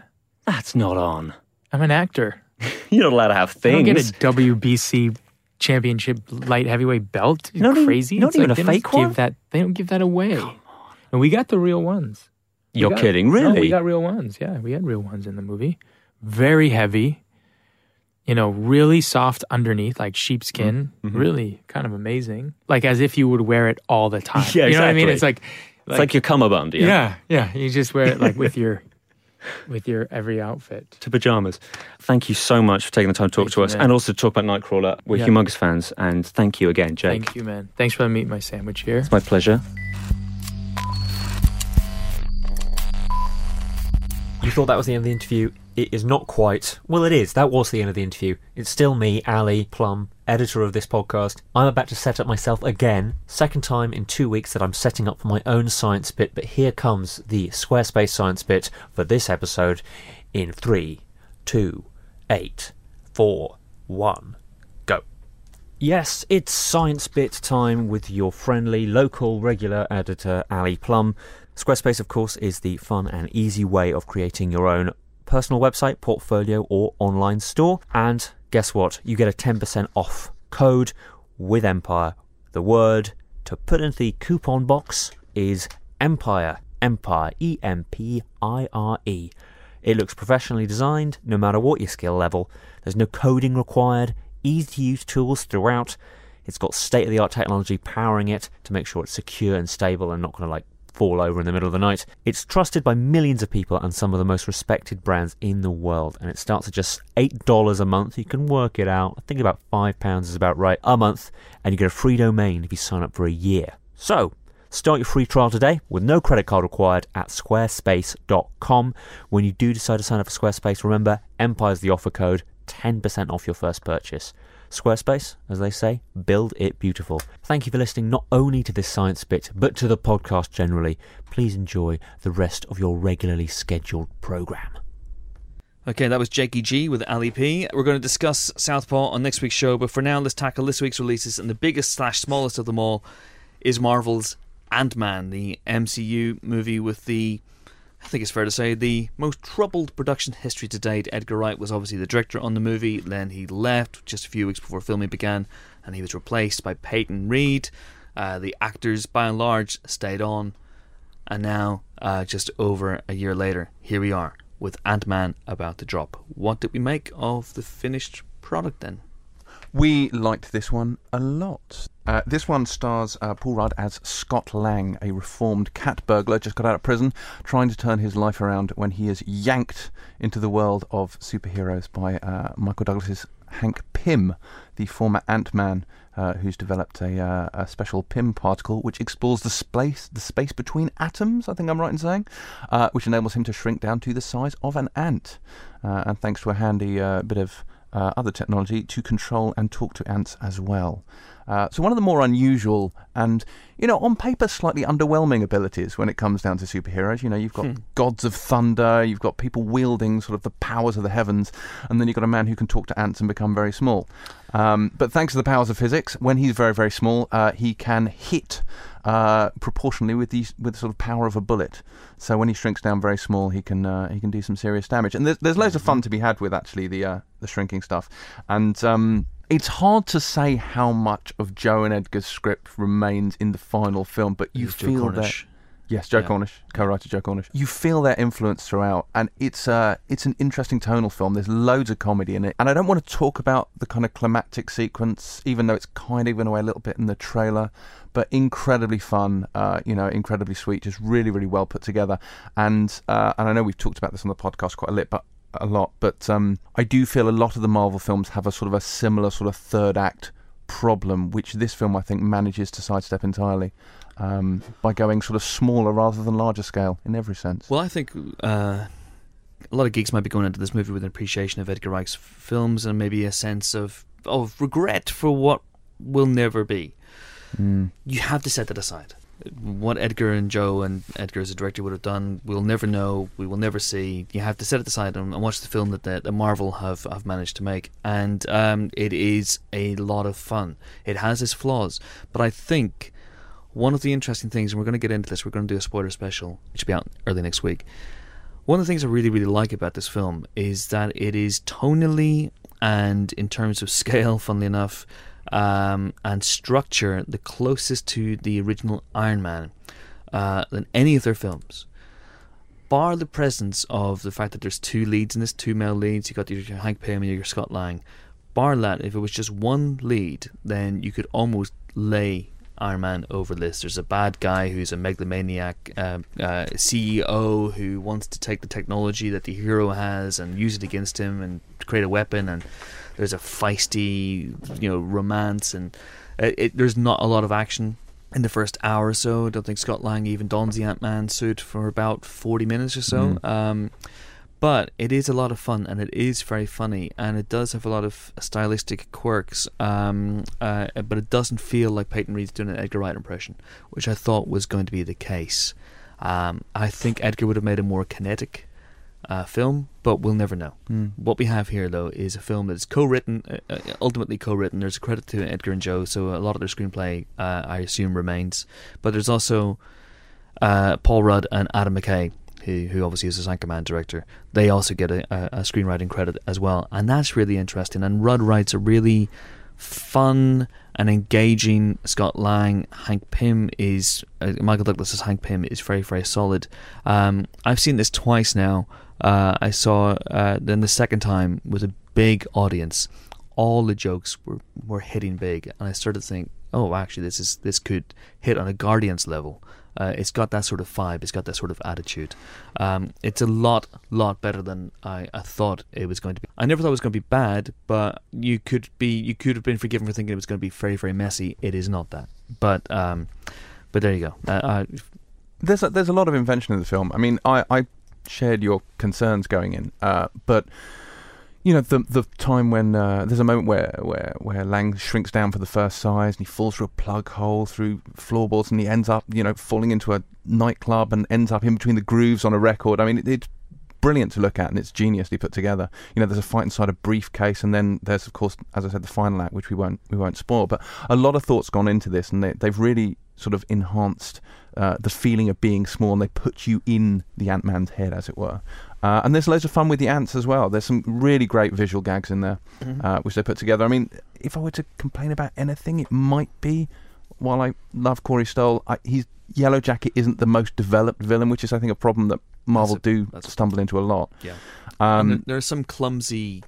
that's not on. I'm an actor. You're not allowed to have I don't get a. WBC championship light heavyweight belt. Not even- crazy? not It's even like a they don't fake one? Give that they don't give that away. And we got the real ones. We You're got- kidding, No, really? we got real ones. Yeah, we had real ones in the movie. Very heavy. You know, really soft underneath, like sheepskin. Mm-hmm. Really kind of amazing. Like as if you would wear it all the time. Yeah, you know what I mean? It's like, it's like your cummerbund, yeah? yeah, yeah. You just wear it like with your with your every outfit. To pajamas. Thank you so much for taking the time to talk Thank to us man. and also to talk about Nightcrawler. We're Yeah. humongous fans, and thank you again, Jake. Thank you, man. Thanks for letting me eat my sandwich here. It's my pleasure. You thought that was the end of the interview. It is not quite. Well, it is. That was the end of the interview. It's still me, Ali Plumb, editor of this podcast. I'm about to set up myself again. Second time in two weeks that I'm setting up for my own science bit, but here comes the Squarespace science bit for this episode in three, two, eight, four, one, go. Yes, it's Science Bit time with your friendly local regular editor, Ali Plumb. Squarespace, of course, is the fun and easy way of creating your own personal website, portfolio, or online store. And guess what? You get a 10% off code with Empire. The word to put into the coupon box is Empire. Empire. E M P I R E. It looks professionally designed, no matter what your skill level. There's no coding required, easy to use tools throughout. It's got state of the art technology powering it to make sure it's secure and stable and not going to like fall over in the middle of the night. It's trusted by millions of people and some of the most respected brands in the world. And it starts at just $8 a month. You can work it out. I think about £5 is about right a month. And you get a free domain if you sign up for a year. So, Start your free trial today with no credit card required at squarespace.com. When you do decide to sign up for Squarespace, remember Empire's the offer code, 10% off your first purchase. Squarespace, as they say, build it beautiful. Thank you for listening not only to this science bit, but to the podcast generally. Please enjoy the rest of your regularly scheduled program. Okay, that was Jakey G with Ali P. We're going to discuss Southpaw on next week's show, but for now, let's tackle this week's releases. And the biggest slash smallest of them all is Marvel's Ant Man, the MCU movie with the, I think it's fair to say, the most troubled production history to date. Edgar Wright was obviously the director on the movie, then he left just a few weeks before filming began, and he was replaced by Peyton Reed. Uh, the actors, by and large, stayed on. And now, uh, just over a year later, here we are with Ant Man about to drop. What did we make of the finished product then? We liked this one a lot. Uh, this one stars uh, Paul Rudd as Scott Lang, a reformed cat burglar just got out of prison, trying to turn his life around when he is yanked into the world of superheroes by uh, Michael Douglas's Hank Pym, the former Ant Man. Uh, who's developed a, uh, a special Pym particle which explores the space the space between atoms? I think I'm right in saying, uh, which enables him to shrink down to the size of an ant. And thanks to a handy bit of other technology to control and talk to ants as well. Uh, so one of the more unusual and, you know, on paper slightly underwhelming abilities when it comes down to superheroes. You know, you've got gods of thunder, you've got people wielding sort of the powers of the heavens, and then you've got a man who can talk to ants and become very small. Um, but thanks to the powers of physics, when he's very very small, uh, he can hit uh, proportionally with the with the sort of power of a bullet. So when he shrinks down very small, he can uh, he can do some serious damage. And there's there's loads of fun to be had with actually the uh, the shrinking stuff. And um, it's hard to say how much of Joe and Edgar's script remains in the final film, but you feel that. Yes, Joe Yeah. Cornish, co-writer Joe Cornish. You feel their influence throughout, and it's uh, it's an interesting tonal film. There's loads of comedy in it, and I don't want to talk about the kind of climactic sequence, even though it's kind of given away a little bit in the trailer. But incredibly fun, uh, you know, incredibly sweet, just really, really well put together. And uh, and I know we've talked about this on the podcast quite a lot, but a lot, but um, I do feel a lot of the Marvel films have a sort of a similar sort of third act problem, which this film I think manages to sidestep entirely um, by going sort of smaller rather than larger scale in every sense. Well, I think uh, a lot of geeks might be going into this movie with an appreciation of Edgar Wright's films and maybe a sense of of regret for what will never be. Mm. You have to set that aside. What Edgar and Joe and Edgar as a director would have done, we'll never know. We will never see. You have to set it aside and, watch the film that, that Marvel have, have managed to make, and um, it is a lot of fun. It has its flaws, but I think one of the interesting things, and we're going to get into this. We're going to do a spoiler special, which will be out early next week. One of the things I really, really like about this film is that it is tonally and in terms of scale, funnily enough, um, and structure, the closest to the original Iron Man uh, than any of their films. Bar the presence of the fact that there's two leads in this, two male leads, you got your Hank Pym and your Scott Lang. Bar that, if it was just one lead, then you could almost lay Iron Man over this. There's a bad guy who's a megalomaniac uh, uh, CEO who wants to take the technology that the hero has and use it against him and create a weapon. And there's a feisty, you know, romance, and it, it, there's not a lot of action in the first hour or so. I don't think Scott Lang even dons the Ant Man suit for about 40 minutes or so. Mm. Um, but it is a lot of fun and it is very funny and it does have a lot of stylistic quirks um, uh, but it doesn't feel like Peyton Reed's doing an Edgar Wright impression which I thought was going to be the case. Um, I think Edgar would have made a more kinetic uh, film but we'll never know. Mm. what we have here though is a film that is co-written uh, uh, ultimately co-written. There's a credit to Edgar and Joe so a lot of their screenplay uh, I assume remains. But there's also uh, Paul Rudd and Adam McKay who, who obviously is the his Anchorman director, they also get a, a, a screenwriting credit as well, and that's really interesting. And Rudd writes a really fun and engaging Scott Lang. Hank Pym is uh, Michael Douglas's Hank Pym is very very solid. Um, I've seen this twice now. Uh, I saw uh, then the second time with a big audience. All the jokes were, were hitting big, and I started to think, oh, actually, this is this could hit on a Guardians level. Uh, it's got that sort of vibe. It's got that sort of attitude. Um, it's a lot, lot better than I, I thought it was going to be. I never thought it was going to be bad, but you could be, you could have been forgiven for thinking it was going to be very, very messy. It is not that. But, um, but there you go. Uh, uh, There's a, there's a lot of invention in the film. I mean, I, I shared your concerns going in, uh, but you know the the time when uh, there's a moment where, where where Lang shrinks down for the first size and he falls through a plug hole through floorboards and he ends up you know falling into a nightclub and ends up in between the grooves on a record. I mean, it, it's brilliant to look at and it's geniusly put together. You know, there's a fight inside a briefcase and then there's of course, as I said, the final act which we won't we won't spoil. But a lot of thoughts gone into this and they, they've really sort of enhanced uh, the feeling of being small and they put you in the Ant Man's head, as it were. Uh, and there's loads of fun with the ants as well. There's some really great visual gags in there, uh, which they put together. I mean, if I were to complain about anything, it might be, while I love Corey Stoll, I, he's Yellow Jacket isn't the most developed villain, which is, I think, a problem that Marvel a- do stumble into a lot. Yeah. And Um, there, there are some clumsy,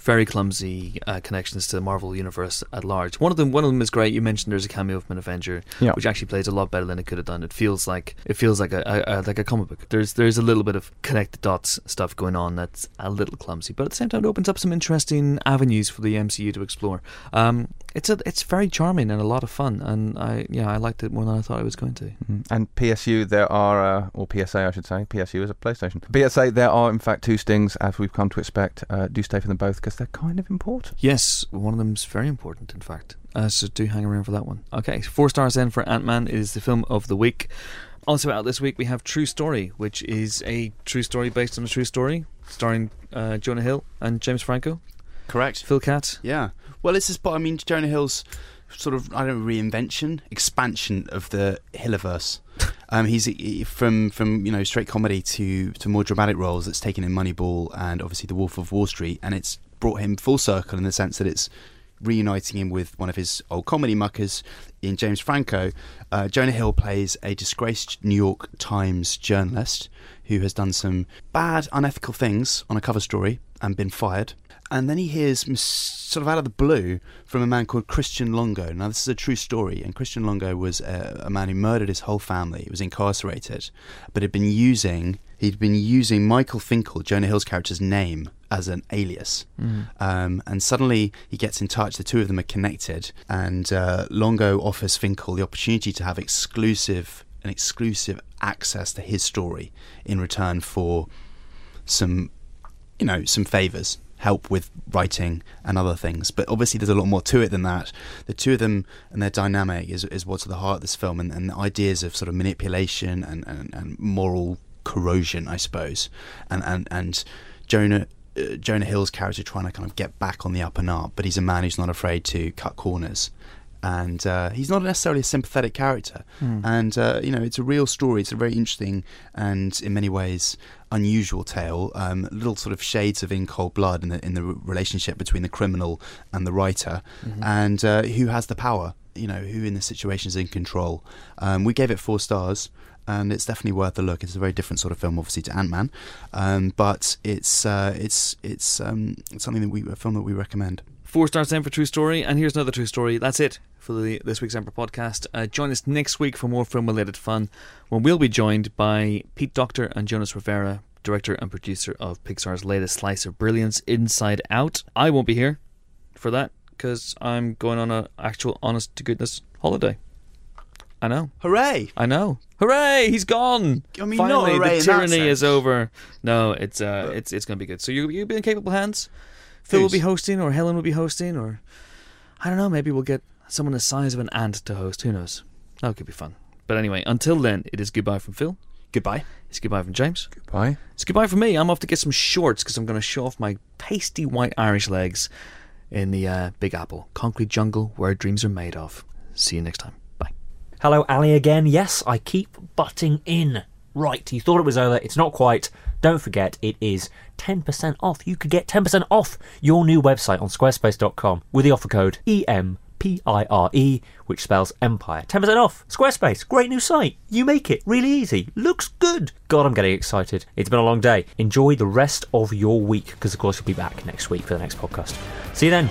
very clumsy uh, connections to the Marvel universe at large. One of them, one of them is great. You mentioned there's a cameo of an Avenger, Yeah. which actually plays a lot better than it could have done. It feels like it feels like a, a, a like a comic book. There's there's a little bit of connect the dots stuff going on that's a little clumsy, but at the same time, it opens up some interesting avenues for the MCU to explore. Um, it's a it's very charming and a lot of fun, and I yeah I liked it more than I thought I was going to. Mm. And PSU, there are, uh, or PSA, I should say. PSU is a PlayStation. PSA, there are in fact two stings, as we've come to expect. Uh, do stay for them both because they're kind of important. Yes, one of them's very important, in fact. Uh, so do hang around for that one. Okay, four stars then for Ant Man is the film of the week. Also out this week we have True Story, which is a true story based on a true story, starring uh, Jonah Hill and James Franco, Correct. Phil Cat. Yeah. Well, this is, but I mean, Jonah Hill's sort of, I don't know, reinvention, expansion of the Hilliverse. Um, he's he- from from you know straight comedy to to more dramatic roles. That's taken in Moneyball and obviously The Wolf of Wall Street, and it's brought him full circle in the sense that it's reuniting him with one of his old comedy muckers in James Franco. Uh, Jonah Hill plays a disgraced New York Times journalist who has done some bad, unethical things on a cover story and been fired. And then he hears, sort of out of the blue, from a man called Christian Longo. Now, this is a true story, and Christian Longo was a, a man who murdered his whole family. He was incarcerated, but had been using he'd been using Michael Finkel, Jonah Hill's character's name, as an alias. Um, and suddenly he gets in touch. The two of them are connected, and uh, Longo offers Finkel the opportunity to have exclusive an exclusive access to his story in return for some, you know, some favors. help with writing and other things. But obviously, there's a lot more to it than that. The two of them and their dynamic is, is what's at the heart of this film, and, and the ideas of sort of manipulation and, and, and moral corrosion, I suppose, and and and Jonah. Uh, Jonah Hill's character trying to kind of get back on the up and up, but he's a man who's not afraid to cut corners and uh, he's not necessarily a sympathetic character. Hmm. And uh, you know, it's a real story. It's a very interesting and, in many ways, unusual tale. Um, little sort of shades of In Cold Blood in the in the relationship between the criminal and the writer, Mm-hmm. and uh, who has the power. You know, who in the situation is in control. Um, we gave it four stars. And it's definitely worth a look. It's a very different sort of film, obviously, to Ant Man, um, but it's uh, it's it's um, something that we a film that we recommend. Four stars then for True Story, and here's another True Story. That's it for the, this week's Empire podcast. Uh, join us next week for more film related fun, when we'll be joined by Pete Docter and Jonas Rivera, director and producer of Pixar's latest slice of brilliance, Inside Out. I won't be here for that because I'm going on an actual, honest to goodness holiday. I know. Hooray! I know. Hooray! He's gone. I mean, Finally, not hooray the tyranny is over. No, it's uh, it's it's going to be good. So you you'll be in capable hands. Phil will be hosting, or Helen will be hosting, or I don't know. Maybe we'll get someone the size of an ant to host. Who knows? That could be fun. But anyway, until then, it is goodbye from Phil. Goodbye. It's goodbye from James. Goodbye. It's goodbye from me. I'm off to get some shorts because I'm going to show off my pasty white Irish legs in the uh, Big Apple, concrete jungle where dreams are made of. See you next time. Hello, Ali again. Yes, I keep butting in. Right, you thought it was over. It's not quite. Don't forget, it is 10% off. You could get 10% off your new website on squarespace.com with the offer code EMPIRE, which spells Empire. 10% off. Squarespace, great new site. You make it really easy. Looks good. God, I'm getting excited. It's been a long day. Enjoy the rest of your week because, of course, you'll be back next week for the next podcast. See you then.